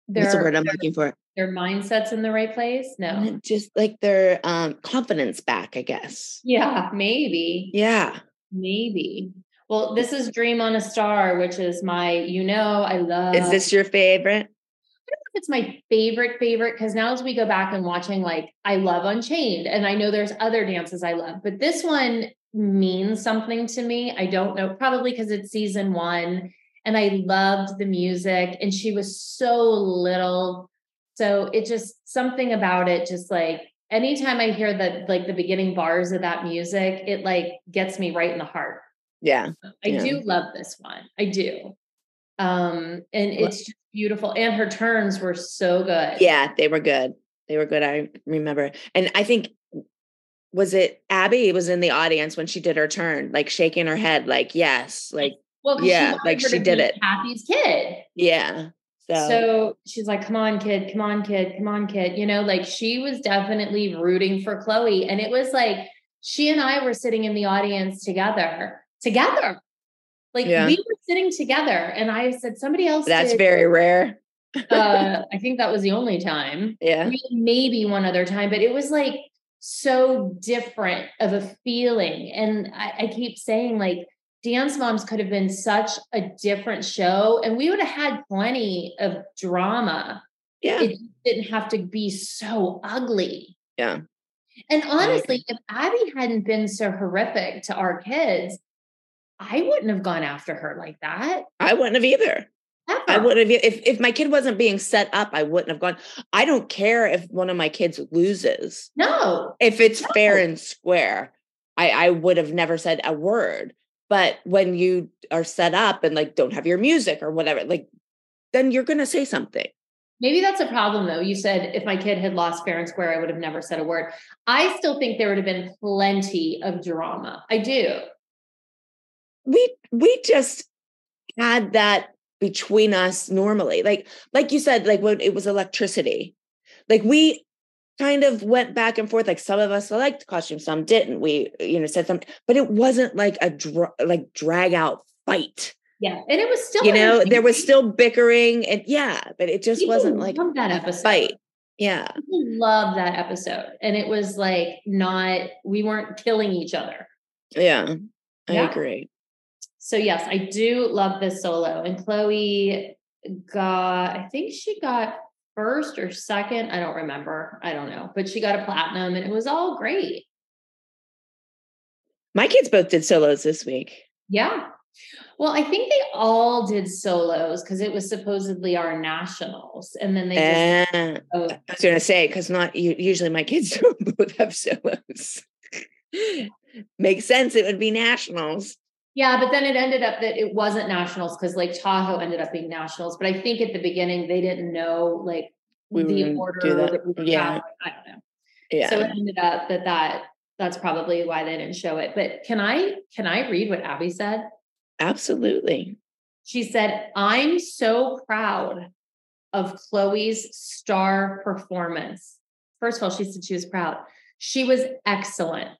What's the word I'm looking for? Their mindsets in the right place. No. Just like their um confidence back, I guess. Yeah, maybe. Yeah. Maybe. Well, this is Dream on a Star, which is my, you know, I love. Is this your favorite? I don't know if it's my favorite favorite because now as we go back and watching, like I love Unchained, and I know there's other dances I love, but this one means something to me. I don't know, probably because it's season one, and I loved the music, and she was so little, so it just something about it, just like anytime I hear that, like the beginning bars of that music, it like gets me right in the heart. Yeah. I Yeah. do love this one. I do. Um, and it's just beautiful. And her turns were so good. Yeah, they were good. They were good. I remember. And I think was it Abby was in the audience when she did her turn, like shaking her head, like, yes, like, Well, Yeah, wanted like she did it. Kathy's kid. yeah. So, So she's like, come on, kid, come on, kid, come on, kid. You know, like she was definitely rooting for Chloe. And it was like she and I were sitting in the audience together, together. Like Yeah. we were sitting together. And I said, somebody else. that's did- very rare. uh, I think that was the only time. Yeah. Maybe- one other time, but it was like so different of a feeling. And I, I keep saying, like, Dance Moms could have been such a different show, and we would have had plenty of drama. Yeah. It didn't have to be so ugly. Yeah. And honestly, if Abby hadn't been so horrific to our kids, I wouldn't have gone after her like that. I wouldn't have either. Ever. I wouldn't have if if my kid wasn't being set up, I wouldn't have gone. I don't care if one of my kids loses. No. If it's No. fair and square, I I would have never said a word. But when you are set up and like don't have your music or whatever, like then you're gonna say something. Maybe that's a problem though. You said if my kid had lost fair and square, I would have never said a word. I still think there would have been plenty of drama. I do. we we just had that between us normally like like you said like when it was electricity like we kind of went back and forth like some of us liked costumes some didn't we you know said something but it wasn't like a dra- like drag out fight Yeah. And it was still you know there was still bickering and yeah but it just People wasn't like that episode. fight yeah loved that episode. And it was like not we weren't killing each other. yeah i Yeah. agree So yes, I do love this solo. And Chloe got, I think she got first or second. I don't remember. I don't know. But she got a platinum and it was all great. my kids both did solos this week Yeah. Well, I think they all did solos because it was supposedly our nationals. And then they just ah, oh, I was going to say because not usually my kids don't both have solos. Makes sense. It would be nationals. Yeah, but then it ended up that it wasn't nationals because Lake Tahoe ended up being nationals. But I think at the beginning they didn't know like We the order that. that Yeah. I don't know. Yeah. So it ended up that that that's probably why they didn't show it. But can I can I read what Abby said? absolutely. She said, "I'm so proud of Chloe's star performance." First of all, she said she was proud. She was excellent.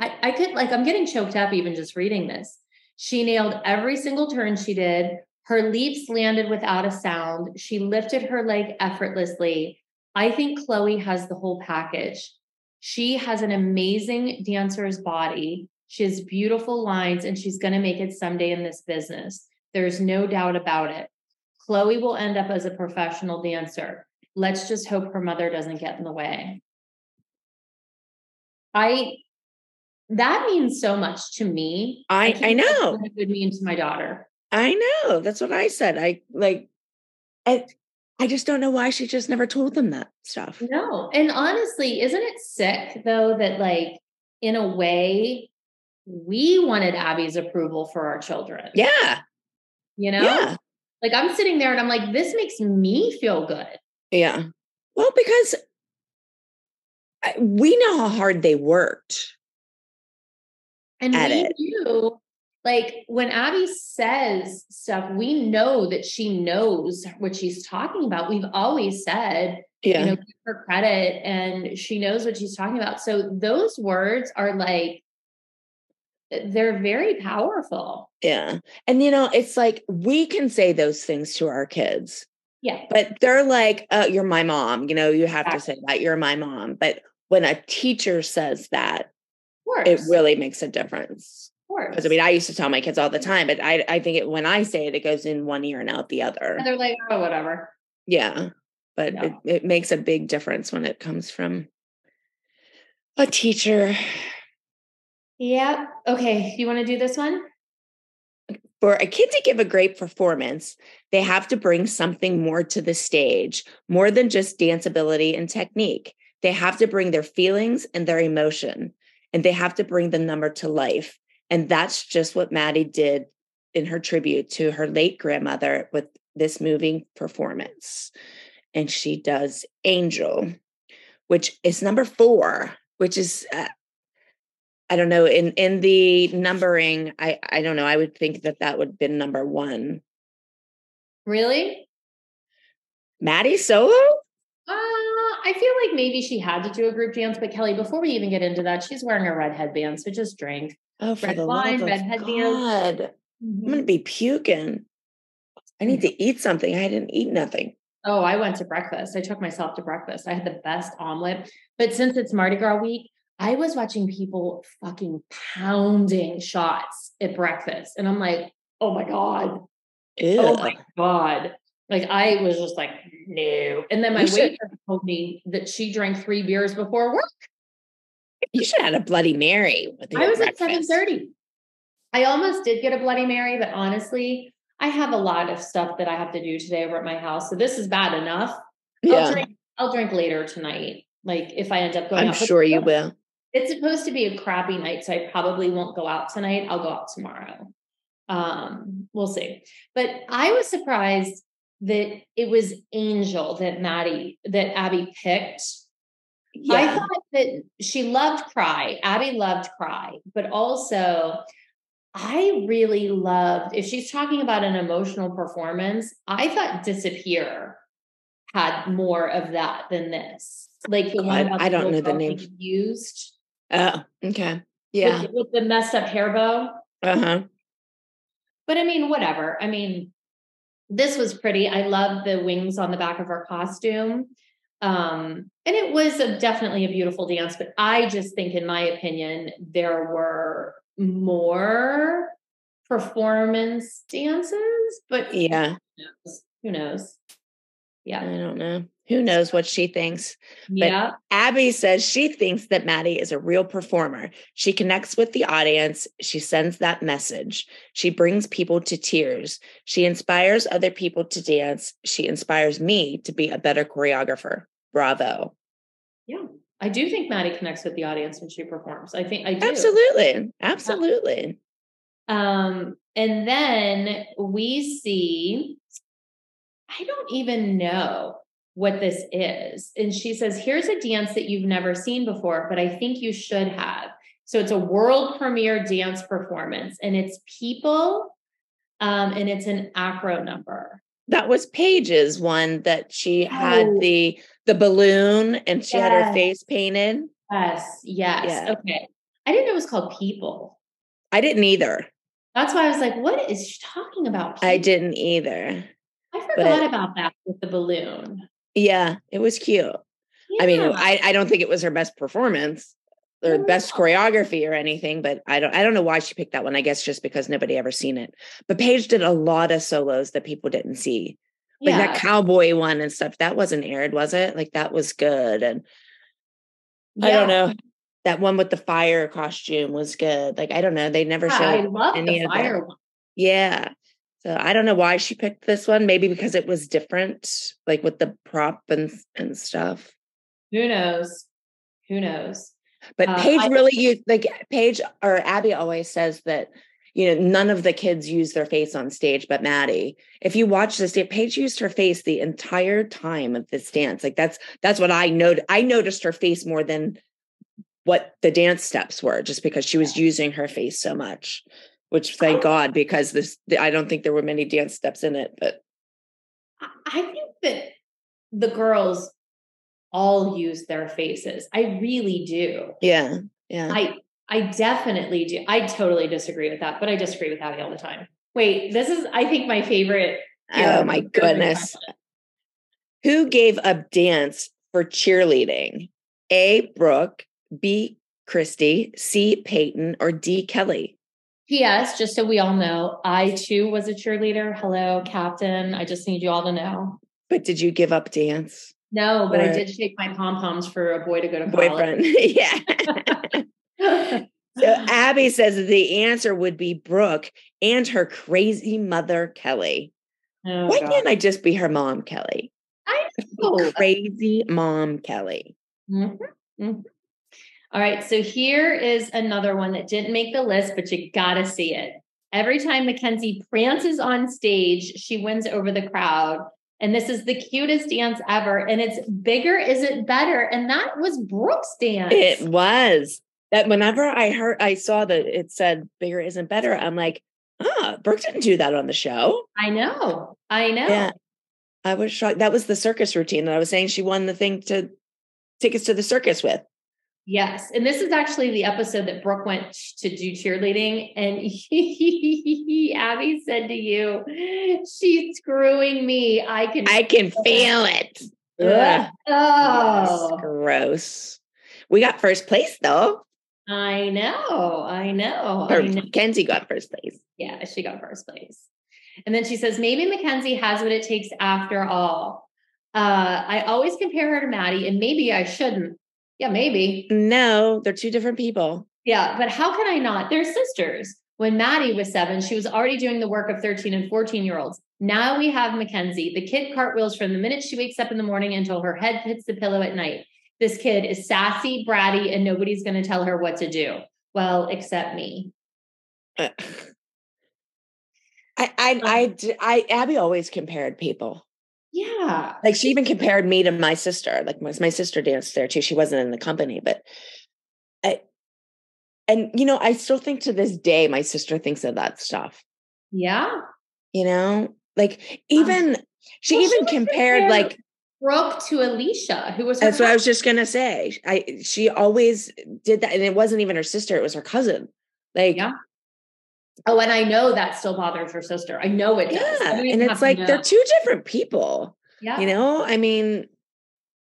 I, I could like I'm getting choked up even just reading this. She nailed every single turn she did. Her leaps landed without a sound. She lifted her leg effortlessly. I think Chloe has the whole package. She has an amazing dancer's body. She has beautiful lines and she's going to make it someday in this business. There's no doubt about it. Chloe will end up as a professional dancer. Let's just hope her mother doesn't get in the way. I that means so much to me. I- can't I know. it would mean to my daughter. I know. That's what I said. I like, I, I just don't know why she just never told them that stuff. No. And honestly, isn't it sick though that like in a way we wanted Abby's approval for our children? Yeah. You know? Yeah. Like I'm sitting there and I'm like, this makes me feel good. Yeah. Well, because we know how hard they worked. And we it. knew, like when Abby says stuff, we know that she knows what she's talking about. We've always said, Yeah. you know, give her credit and she knows what she's talking about. So those words are like, they're very powerful. yeah. And, you know, it's like we can say those things to our kids. Yeah. but they're like, uh, you're my mom. You know, you have to say that you're my mom. But when a teacher says that, course. it really makes a difference. of course. Because I mean, I used to tell my kids all the time, but I, I think it, when I say it, it goes in one ear and out the other. And they're like, oh, whatever. Yeah. But Yeah. it, it makes a big difference when it comes from a teacher. Yeah. Okay. You want to do this one? For a kid to give a great performance, they have to bring something more to the stage, more than just dance ability and technique. They have to bring their feelings and their emotion, and they have to bring the number to life. And that's just what Maddie did in her tribute to her late grandmother with this moving performance. And she does Angel, which is number four, which is uh, I don't know in in the numbering. I I don't know. I would think that that would have been number one. Really? Maddie solo. I feel like maybe she had to do a group dance, but Kelly, before we even get into that, she's wearing a red headband, so just drink. Oh, for Red the wine, love red of headband. God! I'm gonna mm-hmm. be puking. I need to mm-hmm. eat something. I didn't eat nothing. Oh, I went to breakfast. I took myself to breakfast. I had the best omelet. But since it's Mardi Gras week, I was watching people fucking pounding shots at breakfast. And I'm like, oh my God. Oh Ew. Oh my God. Like I was just like, no. And then my You should- told me that she drank three beers before work. You should have had a Bloody Mary I was at 7:30. I almost did get a Bloody Mary, but honestly, I have a lot of stuff that I have to do today over at my house. So this is bad enough. Yeah. I'll drink, I'll drink later tonight. Like if I end up going I'm sure you will. It's supposed to be a crappy night, so I probably won't go out tonight. I'll go out tomorrow. Um, we'll see. But I was surprised that it was Angel that Maddie that Abby picked. I thought that she loved Cry. Abby loved Cry, but also I really loved if she's talking about an emotional performance, I thought Disappear had more of that than this. Like the one I- I don't know the name. Used Oh, okay. Yeah. with, with the messed up hair bow. Uh-huh. But I mean, whatever. I mean, this was pretty. I love the wings on the back of her costume. Um, and it was a, definitely a beautiful dance, but I just think, in my opinion, there were more performance dances, but Yeah. who knows? Who knows? I don't know. Who knows what she thinks? Yeah. Abby says she thinks that Maddie is a real performer. She connects with the audience. She sends that message. She brings people to tears. She inspires other people to dance. She inspires me to be a better choreographer. Bravo. Yeah. I do think Maddie connects with the audience when she performs. I think I do. Absolutely. Absolutely. Um, and then we see, I don't even know what this is. And she says, Here's a dance that you've never seen before, but I think you should have. So it's a world premiere dance performance, and it's people, um, and it's an acro number. That was Paige's one that she had Oh. the the balloon and she had her face painted. Yes, yes. Yeah. Okay. I didn't know it was called people. I didn't either. That's why I was like, what is she talking about? I didn't either. I forgot about that with the balloon. Yeah, it was cute. I mean, I, I don't think it was her best performance or best choreography or anything, but I don't I don't know why she picked that one. I guess just because nobody ever seen it. But Paige did a lot of solos that people didn't see. Like that cowboy one and stuff. That wasn't aired, was it? Like that was good. And I don't know. That one with the fire costume was good. Like I don't know. They never Yeah, I showed love any the of that. fire one. Yeah. So I don't know why she picked this one. Maybe because it was different, like with the prop and and stuff. Who knows? Who knows? But Uh, Paige I- really used like Paige or Abby always says that you know none of the kids use their face on stage but Maddie. If you watch this, Paige used her face the entire time of this dance. Like that's that's what I noted. I noticed her face more than what the dance steps were, just because she was using her face so much. Which thank God, because this I don't think there were many dance steps in it, but I- think that the girls all use their faces. I really do. yeah, yeah. I I definitely do. I totally disagree with that, but I disagree with Abby all the time. Wait, this is I think my favorite. oh my um, goodness. Who gave up dance for cheerleading? A. Brooke, B. Christi, C. Peyton, or D. Kelly? P.S. Just so we all know, I too was a cheerleader. Hello, Captain. I just need you all to know. But did you give up dance? No, but I did shake my pom poms for a boy to go to Boyfriend. yeah. so Abby says that the answer would be Brooke and her crazy mother, Kelly. Oh, Why God. can't I just be her mom, Kelly? I know. Crazy mom, Kelly. Mhm, mhm. All right, so here is another one that didn't make the list, but you gotta see it. Every time Mackenzie prances on stage, she wins over the crowd. And this is the cutest dance ever. And it's bigger, is it better? And that was Brooke's dance. It was that whenever I heard, I saw that it said bigger isn't better. I'm like, ah, Brooke didn't do that on the show. I know. I know. Yeah. I was shocked. That was the circus routine that I was saying she won the thing to tickets to the circus with. Yes. And this is actually the episode that Brooke went to do cheerleading. And Abby said to you, she's screwing me. I can I can feel it. Ugh. Ugh. Oh, Gross. We got first place though. I know. I know. Or I know. Kenzie got first place. Yeah, she got first place. And then she says, maybe Mackenzie has what it takes after all. Uh, I always compare her to Maddie, and maybe I shouldn't. Yeah, maybe. No, they're two different people. Yeah, but how can I not? They're sisters. When Maddie was seven, she was already doing the work of 13 and 14 year olds. Now we have Mackenzie. The kid cartwheels from the minute she wakes up in the morning until her head hits the pillow at night. This kid is sassy, bratty, and nobody's going to tell her what to do. Well, except me. Uh, I, I, I, I, Abby always compared people. Yeah. Like she even compared me to my sister. Like my, my sister danced there too. She wasn't in the company, but I, and you know, I still think to this day, my sister thinks of that stuff. Yeah. You know, like even um, she well, even she compared like Brooke to Alicia, who was that's cousin. what I was just gonna say. I she always did that, and it wasn't even her sister; it was her cousin. Like, yeah. Oh, and I know that still bothers her sister. I know it does. Yeah, and it's like they're two different people. Yeah, you know. I mean,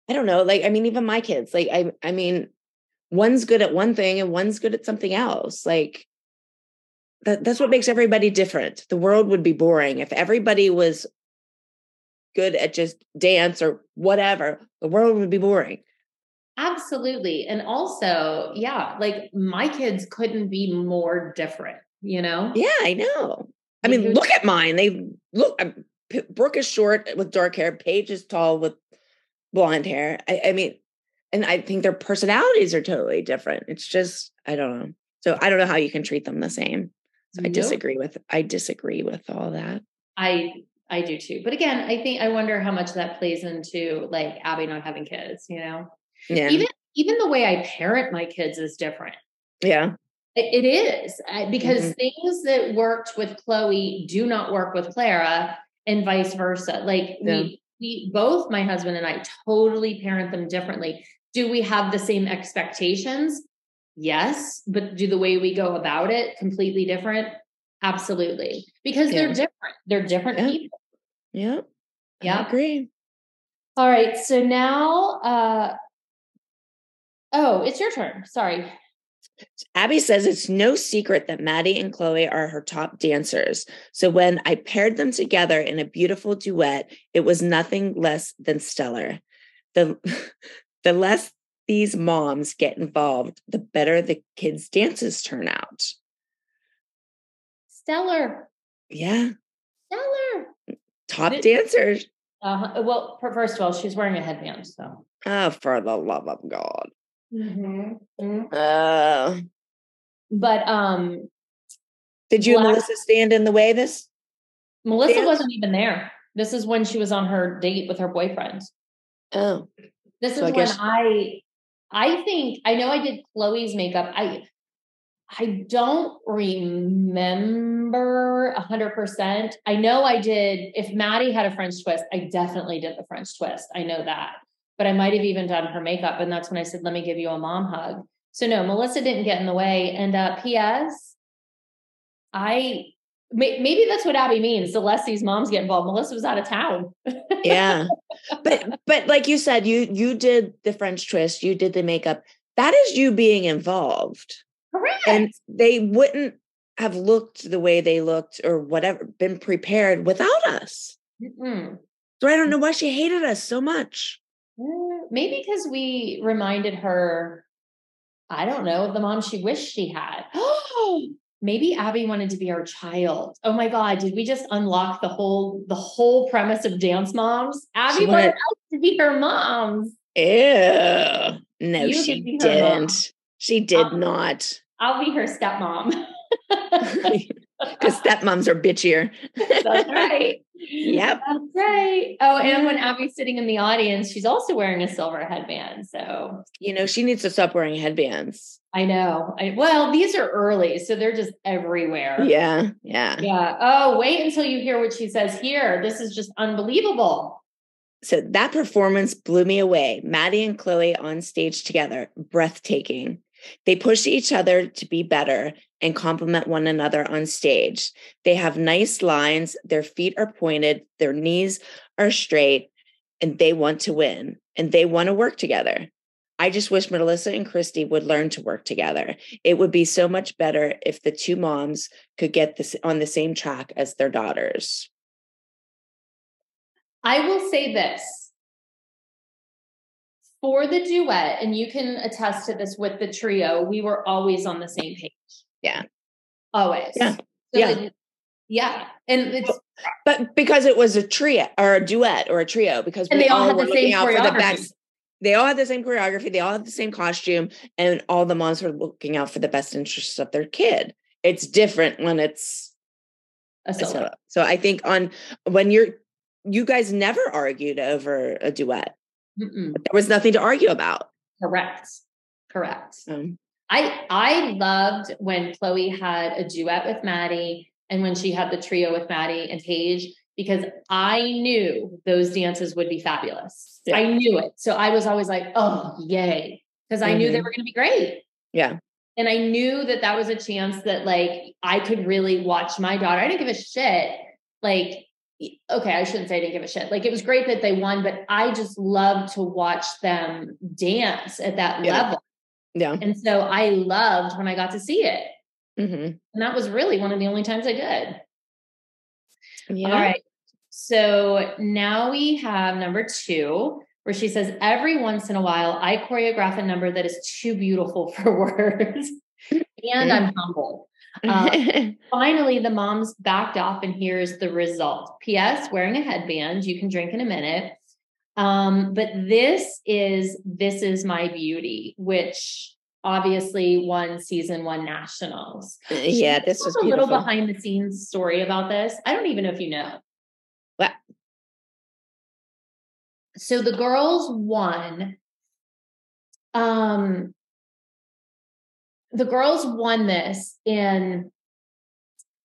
I don't know. Like, I mean, even my kids. Like, I, I mean, one's good at one thing and one's good at something else. Like, that, that's what makes everybody different. The world would be boring if everybody was good at just dance or whatever. The world would be boring. Absolutely. And also, yeah, like my kids couldn't be more different, you know? Yeah, I know. I mean, look at mine. They look, uh, Brooke is short with dark hair, Paige is tall with blonde hair. I, I mean, and I think their personalities are totally different. It's just, I don't know. So I don't know how you can treat them the same. So I disagree with I disagree with all that. I I do too. But again, I think I wonder how much that plays into like Abby not having kids, you know? Yeah. Even even the way I parent my kids is different. Yeah. It, is because mm-hmm. things that worked with Chloe do not work with Clara and vice versa. Like yeah. we we both my husband and I totally parent them differently. Do we have the same expectations? Yes, but do the way we go about it completely different? Absolutely. Because yeah. they're different. They're different yeah. people. Yeah. Yeah. I agree. All right. So now uh oh, it's your turn. Sorry. Abby says it's no secret that Maddie and Chloe are her top dancers. So when I paired them together in a beautiful duet, it was nothing less than stellar. The the less these moms get involved, the better the kids' dances turn out. Stellar. Yeah. Stellar. Top it, dancers. Uh, well, first of all, she's wearing a headband, so. Oh, for the love of God. Mm-hmm. Mm-hmm. Uh, but um, did you and Melissa stand in the way this? Melissa dance? wasn't even there. This is when she was on her date with her boyfriend. Oh. This so is I when guess... I I think I know I did Chloe's makeup. I I don't remember a hundred percent. I know I did. If Maddie had a French twist, I definitely did the French twist. I know that, but I might have even done her makeup. And that's when I said, "Let me give you a mom hug." So no, Melissa didn't get in the way. And uh, P.S. I maybe that's what Abby means. The less these moms get involved. Melissa was out of town. yeah, but but like you said, you you did the French twist. You did the makeup. That is you being involved. Correct. And they wouldn't have looked the way they looked or whatever, been prepared without us. Mm-mm. So I don't know why she hated us so much. Maybe because we reminded her, I don't know, of the mom she wished she had. Maybe Abby wanted to be our child. Oh my God, did we just unlock the whole the whole premise of dance moms? Abby she wanted us to be her moms. Ew. No, you she didn't. She did not. I'll be her stepmom. Because stepmoms are bitchier. That's right. Yep. That's right. Oh, and when Abby's sitting in the audience, she's also wearing a silver headband. So, you know, she needs to stop wearing headbands. I know. I, well, these are early, so they're just everywhere. Yeah. Yeah. Yeah. Oh, wait until you hear what she says here. This is just unbelievable. So that performance blew me away. Maddie and Chloe on stage together, breathtaking. They push each other to be better and compliment one another on stage. They have nice lines, their feet are pointed, their knees are straight, and they want to win and they want to work together. I just wish Melissa and Christi would learn to work together. It would be so much better if the two moms could get this on the same track as their daughters. I will say this for the duet, and you can attest to this with the trio, we were always on the same page. Yeah. always. Yeah. So Yeah. yeah. And it's But because it was a trio or a duet or a trio, because And we they all all had were the looking same out for the choreography. best. They all had the same choreography. They all had the same costume, and all the moms were looking out for the best interests of their kid. It's different when it's a a solo. solo. So I think on when you're, you guys never argued over a duet. Mm-mm. There was nothing to argue about. Correct. Correct. Um, I I loved when Chloe had a duet with Maddie and when she had the trio with Maddie and Paige because I knew those dances would be fabulous. Yeah. I knew it. So I was always like, "Oh, yay." Because I knew they Mhm. were going to be great. yeah. And I knew that that was a chance that like I could really watch my daughter. I didn't give a shit. Like okay, I shouldn't say I didn't give a shit. Like it was great that they won, but I just loved to watch them dance at that Yeah. level. Yeah. And so I loved when I got to see it. hmm And that was really one of the only times I did. Yeah. All right. So now we have number two, where she says, Every once in a while, I choreograph a number that is too beautiful for words. and I'm humble. Uh, finally, the moms backed off, and here's the result. P.S. Wearing a headband, you can drink in a minute. Um, but this is this is my beauty, which obviously won season one nationals. yeah. This was a little behind the scenes story about this. I don't even know if you know. What? So the girls won. Um, the girls won this in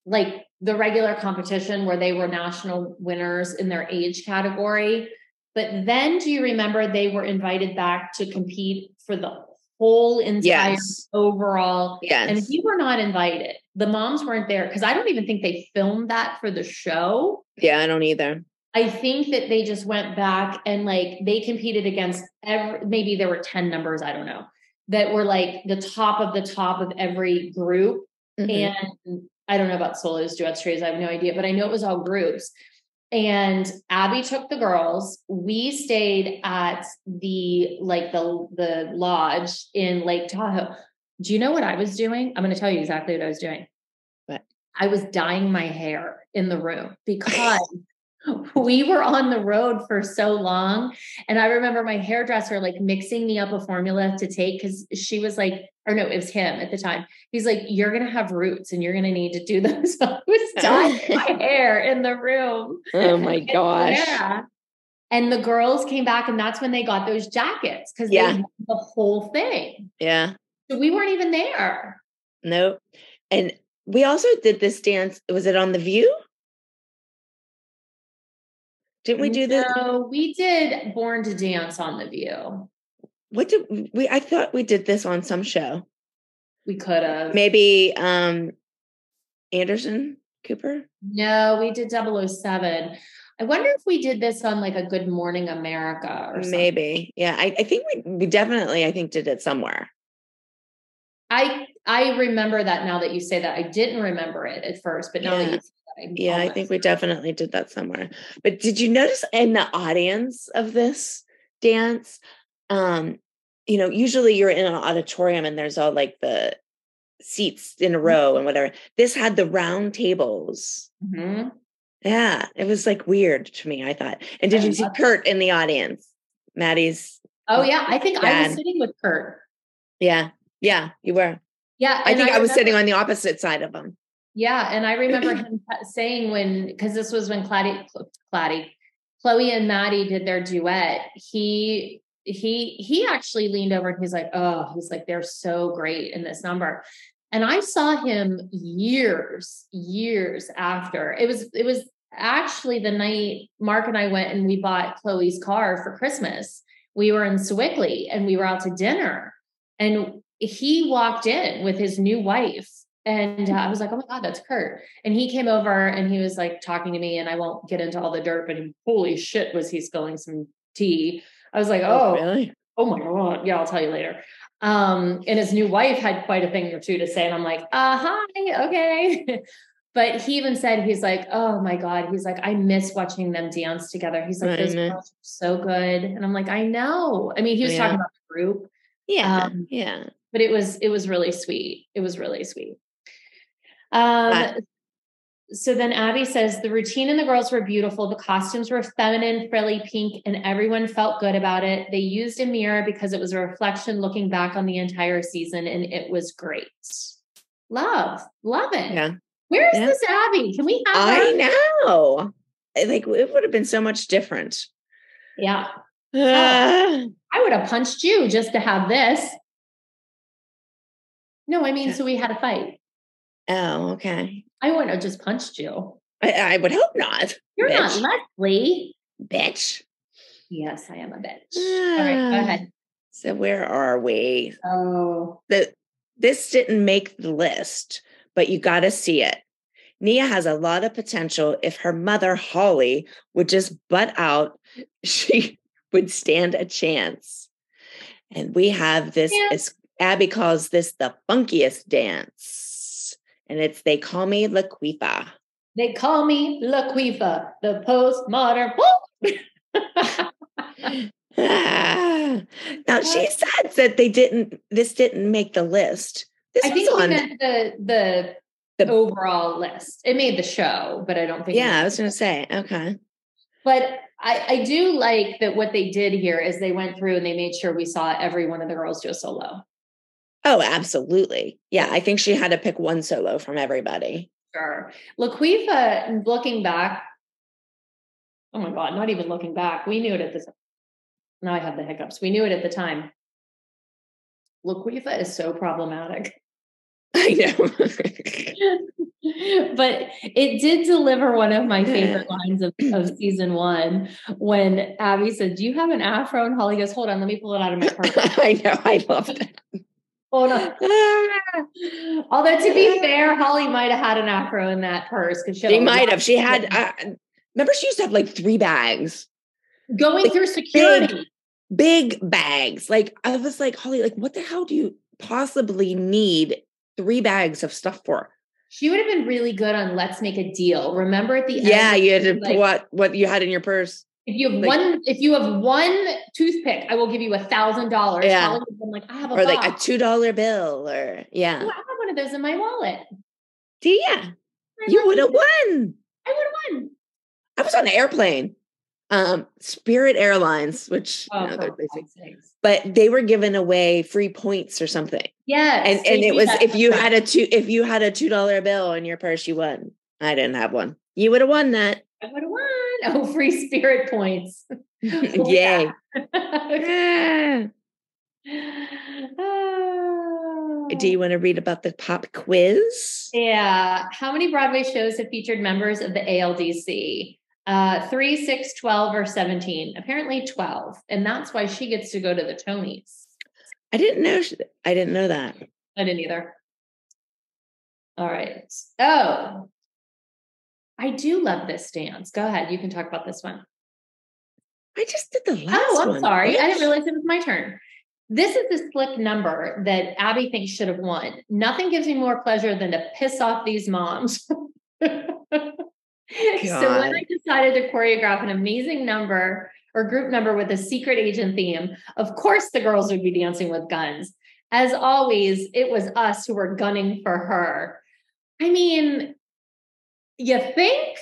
like the regular competition where they were national winners in their age category. But then do you remember they were invited back to compete for the whole entire Yes. overall? Yes. And we were not invited. The moms weren't there because I don't even think they filmed that for the show. yeah. I don't either. I think that they just went back and like they competed against every, maybe there were 10 numbers, I don't know, that were like the top of the top of every group. Mhm. And I don't know about solos, duets, trios, I have no idea, but I know it was all groups. And Abby took the girls. We stayed at the like the the lodge in Lake Tahoe. Do you know what I was doing? I'm going to tell you exactly what I was doing. What? I was dyeing my hair in the room because we were on the road for so long. And I remember my hairdresser like mixing me up a formula to take because she was like, or no, it was him at the time. He's like, You're going to have roots and you're going to need to do those. So I was dyeing my hair in the room. oh my gosh. Yeah. And the girls came back, and that's when they got those jackets because Yeah. they had the whole thing. Yeah. So we weren't even there. Nope. And we also did this dance. Was it on The View? Didn't we do this? No, we did Born to Dance on the View. What did we? I thought we did this on some show. We could have. Maybe um Anderson Cooper. No, we did 007. I wonder if we did this on like a Good Morning America or something. Maybe. Yeah. I, I think we we definitely I think did it somewhere. I I remember that now that you say that. I didn't remember it at first, but now that Yeah. you say that, I Yeah, I think we definitely did that somewhere. But did you notice in the audience of this dance? Um, you know, usually you're in an auditorium and there's all like the seats in a Mm-hmm. row and whatever. This had the round tables. Mhm. Yeah, it was like weird to me, I thought. And did I you see. Kurt in the audience? Maddie's Oh yeah, I think I was sitting with Kurt. yeah, yeah, you were. Yeah, I think I, was remember- sitting on the opposite side of him. Yeah, and I remember him saying when because this was when Claddy, Claddy, Chloe and Maddie did their duet. He he he actually leaned over and he's like, "Oh, he's like they're so great in this number." And I saw him years, years after. It was it was actually the night Mark and I went and we bought Chloe's car for Christmas. We were in Sewickley and we were out to dinner, and he walked in with his new wife and uh, I was like, oh my God, that's Kurt. And he came over and he was like talking to me, and I won't get into all the dirt, but holy shit, was he spilling some tea? I was like, oh, really? oh my God. Yeah, I'll tell you later. Um, and his new wife had quite a thing or two to say. And I'm like, uh, hi, okay. but he even said, he's like, oh my God. He's like, I miss watching them dance together. He's like, those girls are so good. And I'm like, I know. I mean, he was Yeah. talking about the group Yeah, Um, yeah. but it was it was really sweet. It was really sweet. Um, so then Abby says the routine and the girls were beautiful. The costumes were feminine, frilly, pink, and everyone felt good about it. They used a mirror because it was a reflection looking back on the entire season, and it was great. Love, love it. Yeah. Where's Yeah. this Abby? Can we have I her? know. Like it would have been so much different. Yeah, Ah. I would have punched you just to have this. No, I mean, so we had a fight. Oh, okay. I wouldn't have just punched you. I, I would hope not. You're bitch. not Leslie. bitch. Yes, I am a bitch. All right, go Ah. ahead. So where are we? Oh, The this didn't make the list, but you got to see it. Nia has a lot of potential. If her mother Holly would just butt out, she would stand a chance. And we have this. Yeah. As Abby calls this the funkiest dance, and it's they call me Laquifa. they call me Laquifa, the postmodern. Now she said that they didn't. This didn't make the list. This I think on. meant the the The- overall list. It made the show, but I don't think. Yeah, I was going to say. Okay. But I, I do like that what they did here is they went through and they made sure we saw every one of the girls do a solo. Oh, absolutely. Yeah, I think she had to pick one solo from everybody. Sure. Laquifa, looking back, oh my God, not even looking back. We knew it at the now I have the hiccups. We knew it at the time. Laquifa is so problematic. I know. but it did deliver one of my favorite lines of, of season one when Abby said, Do you have an afro? And Holly goes, Hold on, let me pull it out of my purse. I know. I love it. Hold on. Although to be fair, Holly might have had an afro in that purse because she, She might have. She had. Uh, remember, she used to have like three bags, going like through security. big bags. Like I was like, Holly, like what the hell do you possibly need three bags of stuff for? She would have been really good on Let's Make a Deal. Remember at the end? Yeah, you had to like, what what you had in your purse. If you have like- one, if you have one toothpick, I will give you a thousand dollars. Yeah. Like, I have a Or like a two dollar bill, or Oh, yeah, I have one of those in my wallet. yeah, I you would have won. I would have won. I was on the airplane, um, Spirit Airlines, which Oh, you know, but they were giving away free points or something. Yeah, And and it was if you had a two if you had a two dollar bill in your purse, you won. I didn't have one. You would have won that. I would have won. Oh, free spirit points. Yay. Yeah. Oh. Do you want to read about the pop quiz? Yeah. How many Broadway shows have featured members of the ALDC? Uh, three, six, 12, or 17? Apparently 12. And that's why she gets to go to the Tonys. I didn't know. sh- I didn't know that. I didn't either. All right. Oh, I do love this dance. Go ahead. You can talk about this one. I just did the last Oh, I'm one. sorry. I didn't realize it was my turn. This is the slick number that Abby thinks should have won. Nothing gives me more pleasure than to piss off these moms. so when. I decided to choreograph an amazing number or group number with a secret agent theme, of course the girls would be dancing with guns. As always, it was us who were gunning for her. I mean, you think?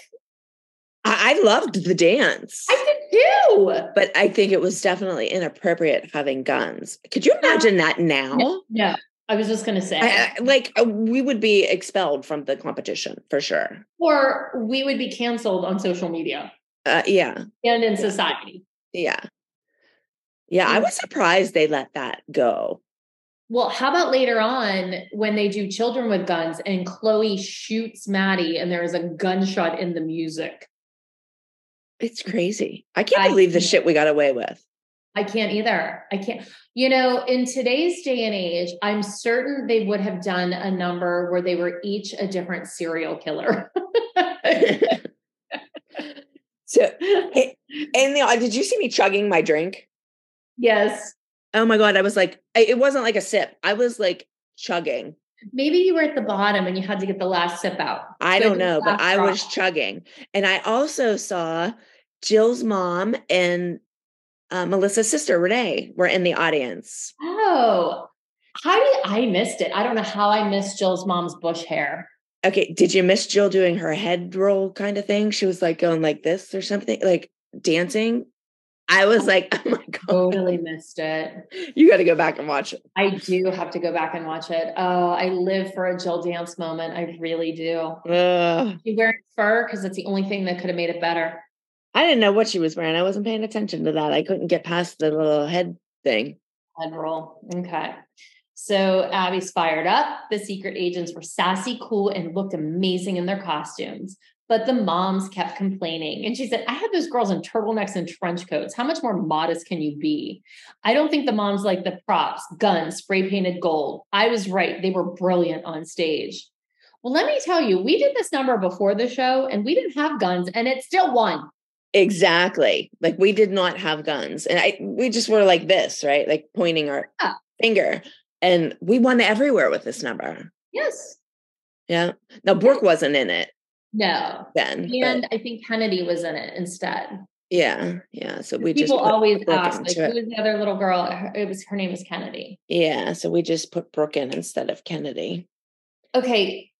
I, I loved the dance, I did too. but I think it was definitely inappropriate having guns. Could you imagine that now? No, no, I was just going to say. I, I- like uh, we would be expelled from the competition for sure. or we would be canceled on social media Uh, yeah, and in society. yeah, yeah. I was surprised they let that go. Well, how about later on when they do Children with Guns and Chloe shoots Maddie and there is a gunshot in the music? It's crazy. I can't I believe the shit we got away with. I can't either. I can't. You know, in today's day and age, I'm certain they would have done a number where they were each a different serial killer. So, and the, did you see me chugging my drink? yes. Oh my god! I was like, I, it wasn't like a sip. I was like chugging. Maybe you were at the bottom and you had to get the last sip out. I don't know, but I was chugging, and I also saw Jill's mom and uh, Melissa's sister Renee were in the audience. Oh, how did I missed it? I don't know how I missed Jill's mom's bush hair. Okay, did you miss Jill doing her head roll kind of thing? She was like going like this or something, like dancing. I was like, oh my god, Totally missed it. you got to go back and watch it. I do have to go back and watch it. Oh, I live for a Jill dance moment. I really do. Ugh. She wearing fur because it's the only thing that could have made it better. I didn't know what she was wearing. I wasn't paying attention to that. I couldn't get past the little head thing. Head roll. Okay. So Abby's fired up. The secret agents were sassy, cool, and looked amazing in their costumes. But the moms kept complaining. And she said, I had those girls in turtlenecks and trench coats. How much more modest can you be? I don't think the moms like the props, guns, spray painted gold. I was right. They were brilliant on stage. Well, let me tell you, we did this number before the show and we didn't have guns and it still won. Exactly. Like we did not have guns. And I we just were like this, right? Like pointing our Yeah. finger. And we won everywhere with this number. Yes. Yeah. Now Brooke wasn't in it No. then. but And I think Kennedy was in it instead. yeah. Yeah. So we just People put always ask, like, it. who was the other little girl? It was her name was Kennedy. Yeah. So we just put Brooke in instead of Kennedy. Okay.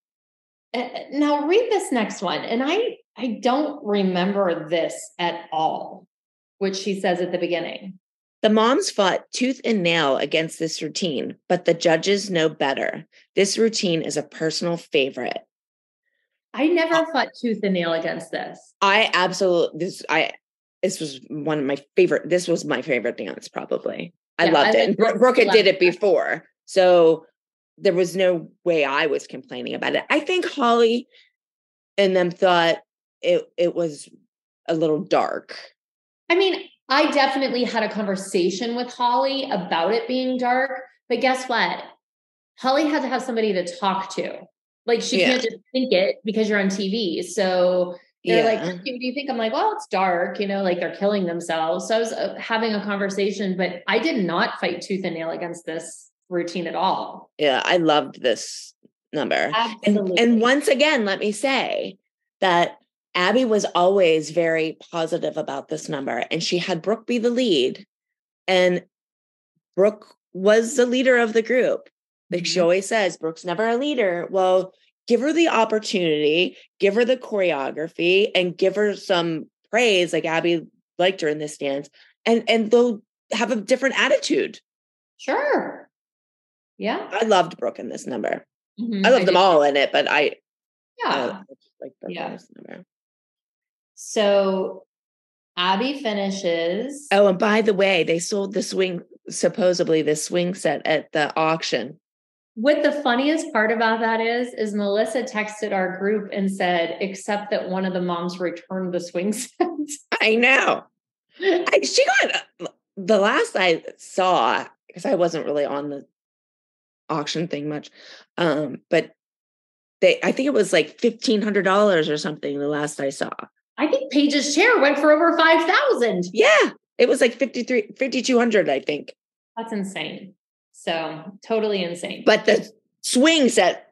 Uh, now read this next one. And I I don't remember this at all, which she says at the beginning. The moms fought tooth and nail against this routine, but the judges know better. This routine is a personal favorite. I never uh fought tooth and nail against this. I absolutely this I this was one of my favorite. This was my favorite dance, probably. I Yeah, loved I it. And Bro- Brooke had did it before, so there was no way I was complaining about it. I think Holly and them thought it it was a little dark. I mean, I definitely had a conversation with Holly about it being dark, but guess what? Holly had to have somebody to talk to. Like she Yeah. can't just think it because you're on TV. So they're like, Yeah. "What do you think?" I'm like, "Well, it's dark, you know, like they're killing themselves." So I was uh, having a conversation, but I did not fight tooth and nail against this routine at all. Yeah, I loved this number. Absolutely. And, and once again, let me say that Abby was always very positive about this number, and she had Brooke be the lead, and Brooke was the leader of the group. Like she Mhm. always says, Brooke's never a leader. Well, give her the opportunity, give her the choreography, and give her some praise. Like Abby liked her in this dance, and and they'll have a different attitude. Sure. Yeah. I loved Brooke in this number. Mhm, I love them all in it, but I Yeah. uh, like Brooke in Yeah. this number. So Abby finishes. Oh, and by the way, they sold the swing, supposedly the swing set at the auction. What the funniest part about that is, is Melissa texted our group and said, except that one of the moms returned the swing set. I know. I, she got the last I saw because I wasn't really on the auction thing much, um, but they I think it was like fifteen hundred dollars or something. The last I saw, I think Paige's chair went for over 5,000. yeah, it was like 53 5200 I think. That's insane. So totally insane. But the swing set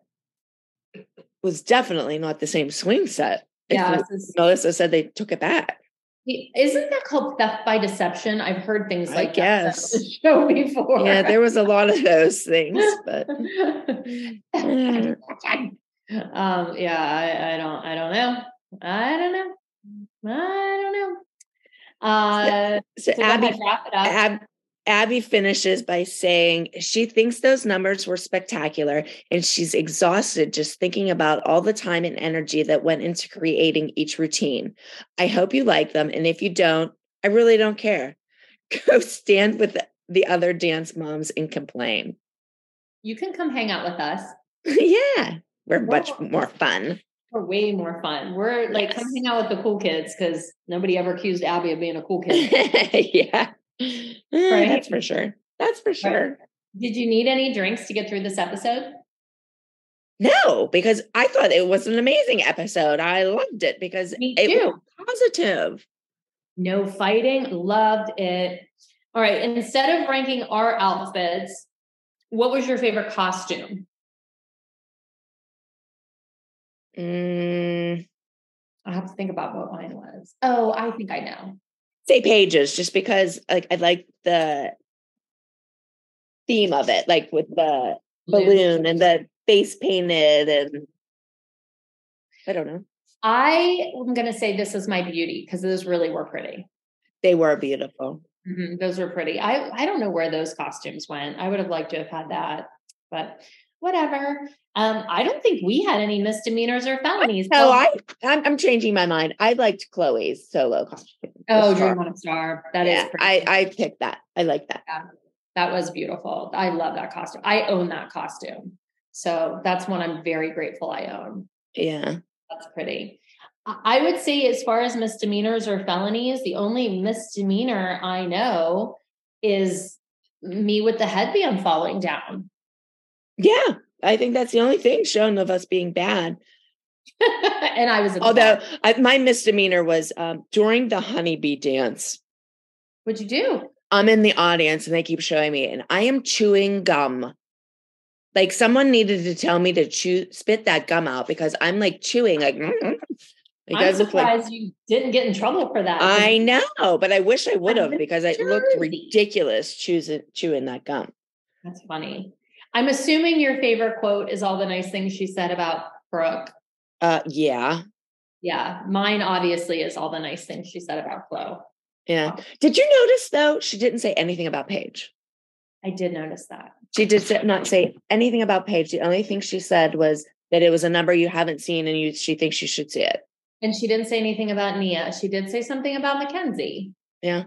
was definitely not the same swing set. Yeah, you- this is- Melissa said they took it back. isn't that called theft by deception? I've heard things I like that guess. on the show before. Yeah, there was a lot of those things, but um, yeah, I, I don't, I don't know. I don't know. I don't know. Uh, so so go Abby wrap it up. Ab, Abby finishes by saying she thinks those numbers were spectacular and she's exhausted just thinking about all the time and energy that went into creating each routine. I hope you like them. And if you don't, I really don't care. Go stand with the, the other dance moms and complain. you can come hang out with us. yeah, we're much more fun. We're way more fun. We're like, come hang out with the cool kids because nobody ever accused Abby of being a cool kid. yeah, Right? that's for sure. That's for sure. Did you need any drinks to get through this episode? No, because I thought it was an amazing episode. I loved it because it was positive. No fighting. Loved it. All right. Instead of ranking our outfits, what was your favorite costume? Mm, I have to think about what mine was. Oh, I think I know. Say Paige's, just because like I like the theme of it, like with the balloon and the face painted and I don't know. I am going to say this is my beauty because those really were pretty. They were beautiful. Mm-hmm. Those were pretty. I I don't know where those costumes went. I would have liked to have had that, but whatever. Um, I don't think we had any misdemeanors or felonies. No, I I'm, I'm changing my mind. I liked Chloe's solo costume. Oh, Dream on a Star. That yeah, is. I I picked that. I like that. Yeah, that was beautiful. I love that costume. I own that costume, so that's one I'm very grateful I own. Yeah, that's pretty. I would say, as far as misdemeanors or felonies, the only misdemeanor I know is me with the headband falling down. Yeah, I think that's the only thing shown of us being bad. and I was, although I, my misdemeanor was um, during the honeybee dance. What'd you do? I'm in the audience and they keep showing me, and I am chewing gum. Like someone needed to tell me to chew, spit that gum out because I'm like chewing, like. It I'm surprised like, you didn't get in trouble for that. I know, but I wish I would have because I looked ridiculous chewing chewing that gum. That's funny. I'm assuming your favorite quote is all the nice things she said about Brooke. Uh, yeah. Yeah. Mine obviously is all the nice things she said about Chloe. Yeah. Did you notice though, she didn't say anything about Paige? I did notice that. She did not say anything about Paige. The only thing she said was that it was a number you haven't seen and you she thinks you should see it. And she didn't say anything about Nia. She did say something about Mackenzie. Yeah.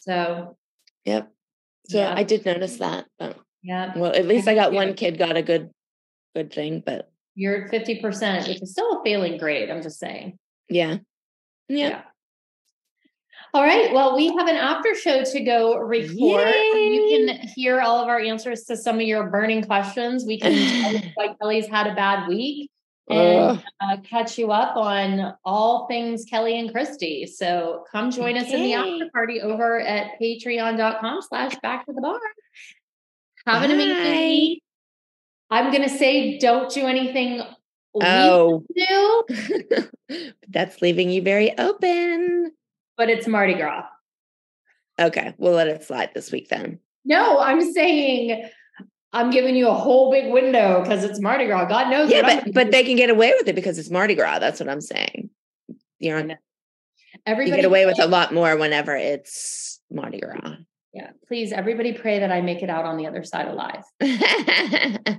So Yep. So yeah. I did notice that. But yeah. Well, at least I got one kid got a good good thing, but you're at 50%, which is still a failing grade. I'm just saying. Yeah. Yeah. yeah. All right. Well, we have an after show to go record. Yay. You can hear all of our answers to some of your burning questions. We can tell why Kelly's had a bad week and uh, catch you up on all things Kelly and Christi. So come join okay. us in the after party over at patreon.com slash back to the bar. Have Bye. an amazing week. I'm going to say don't do anything. Oh, do. that's leaving you very open. But it's Mardi Gras. Okay, we'll let it slide this week then. No, I'm saying I'm giving you a whole big window because it's Mardi Gras. God knows. Yeah, but but they can get away with it because it's Mardi Gras. That's what I'm saying. You're on. Everybody you get away with a lot more whenever it's Mardi Gras. Yeah, please, everybody, pray that I make it out on the other side alive. yeah,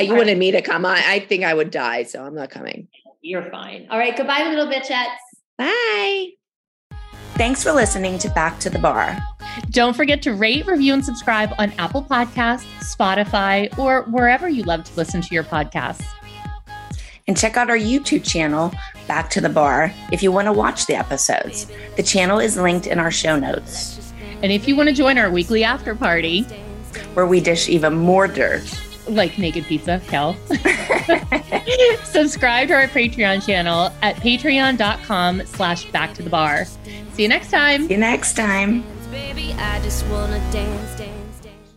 you All wanted right. me to come. I, I think I would die, so I'm not coming. You're fine. All right, goodbye, little bitchettes. Bye. Thanks for listening to Back to the Bar. Don't forget to rate, review, and subscribe on Apple Podcasts, Spotify, or wherever you love to listen to your podcasts. And check out our YouTube channel, Back to the Bar, if you want to watch the episodes. The channel is linked in our show notes. And if you want to join our weekly after party, where we dish even more dirt, like naked pizza, Kel, subscribe to our Patreon channel at patreon.com slash back to the bar. See you next time. See you next time. Baby, I just wanna dance, dance, dance.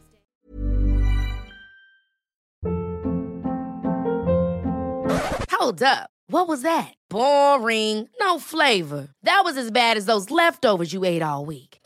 Hold up. What was that? Boring. No flavor. That was as bad as those leftovers you ate all week.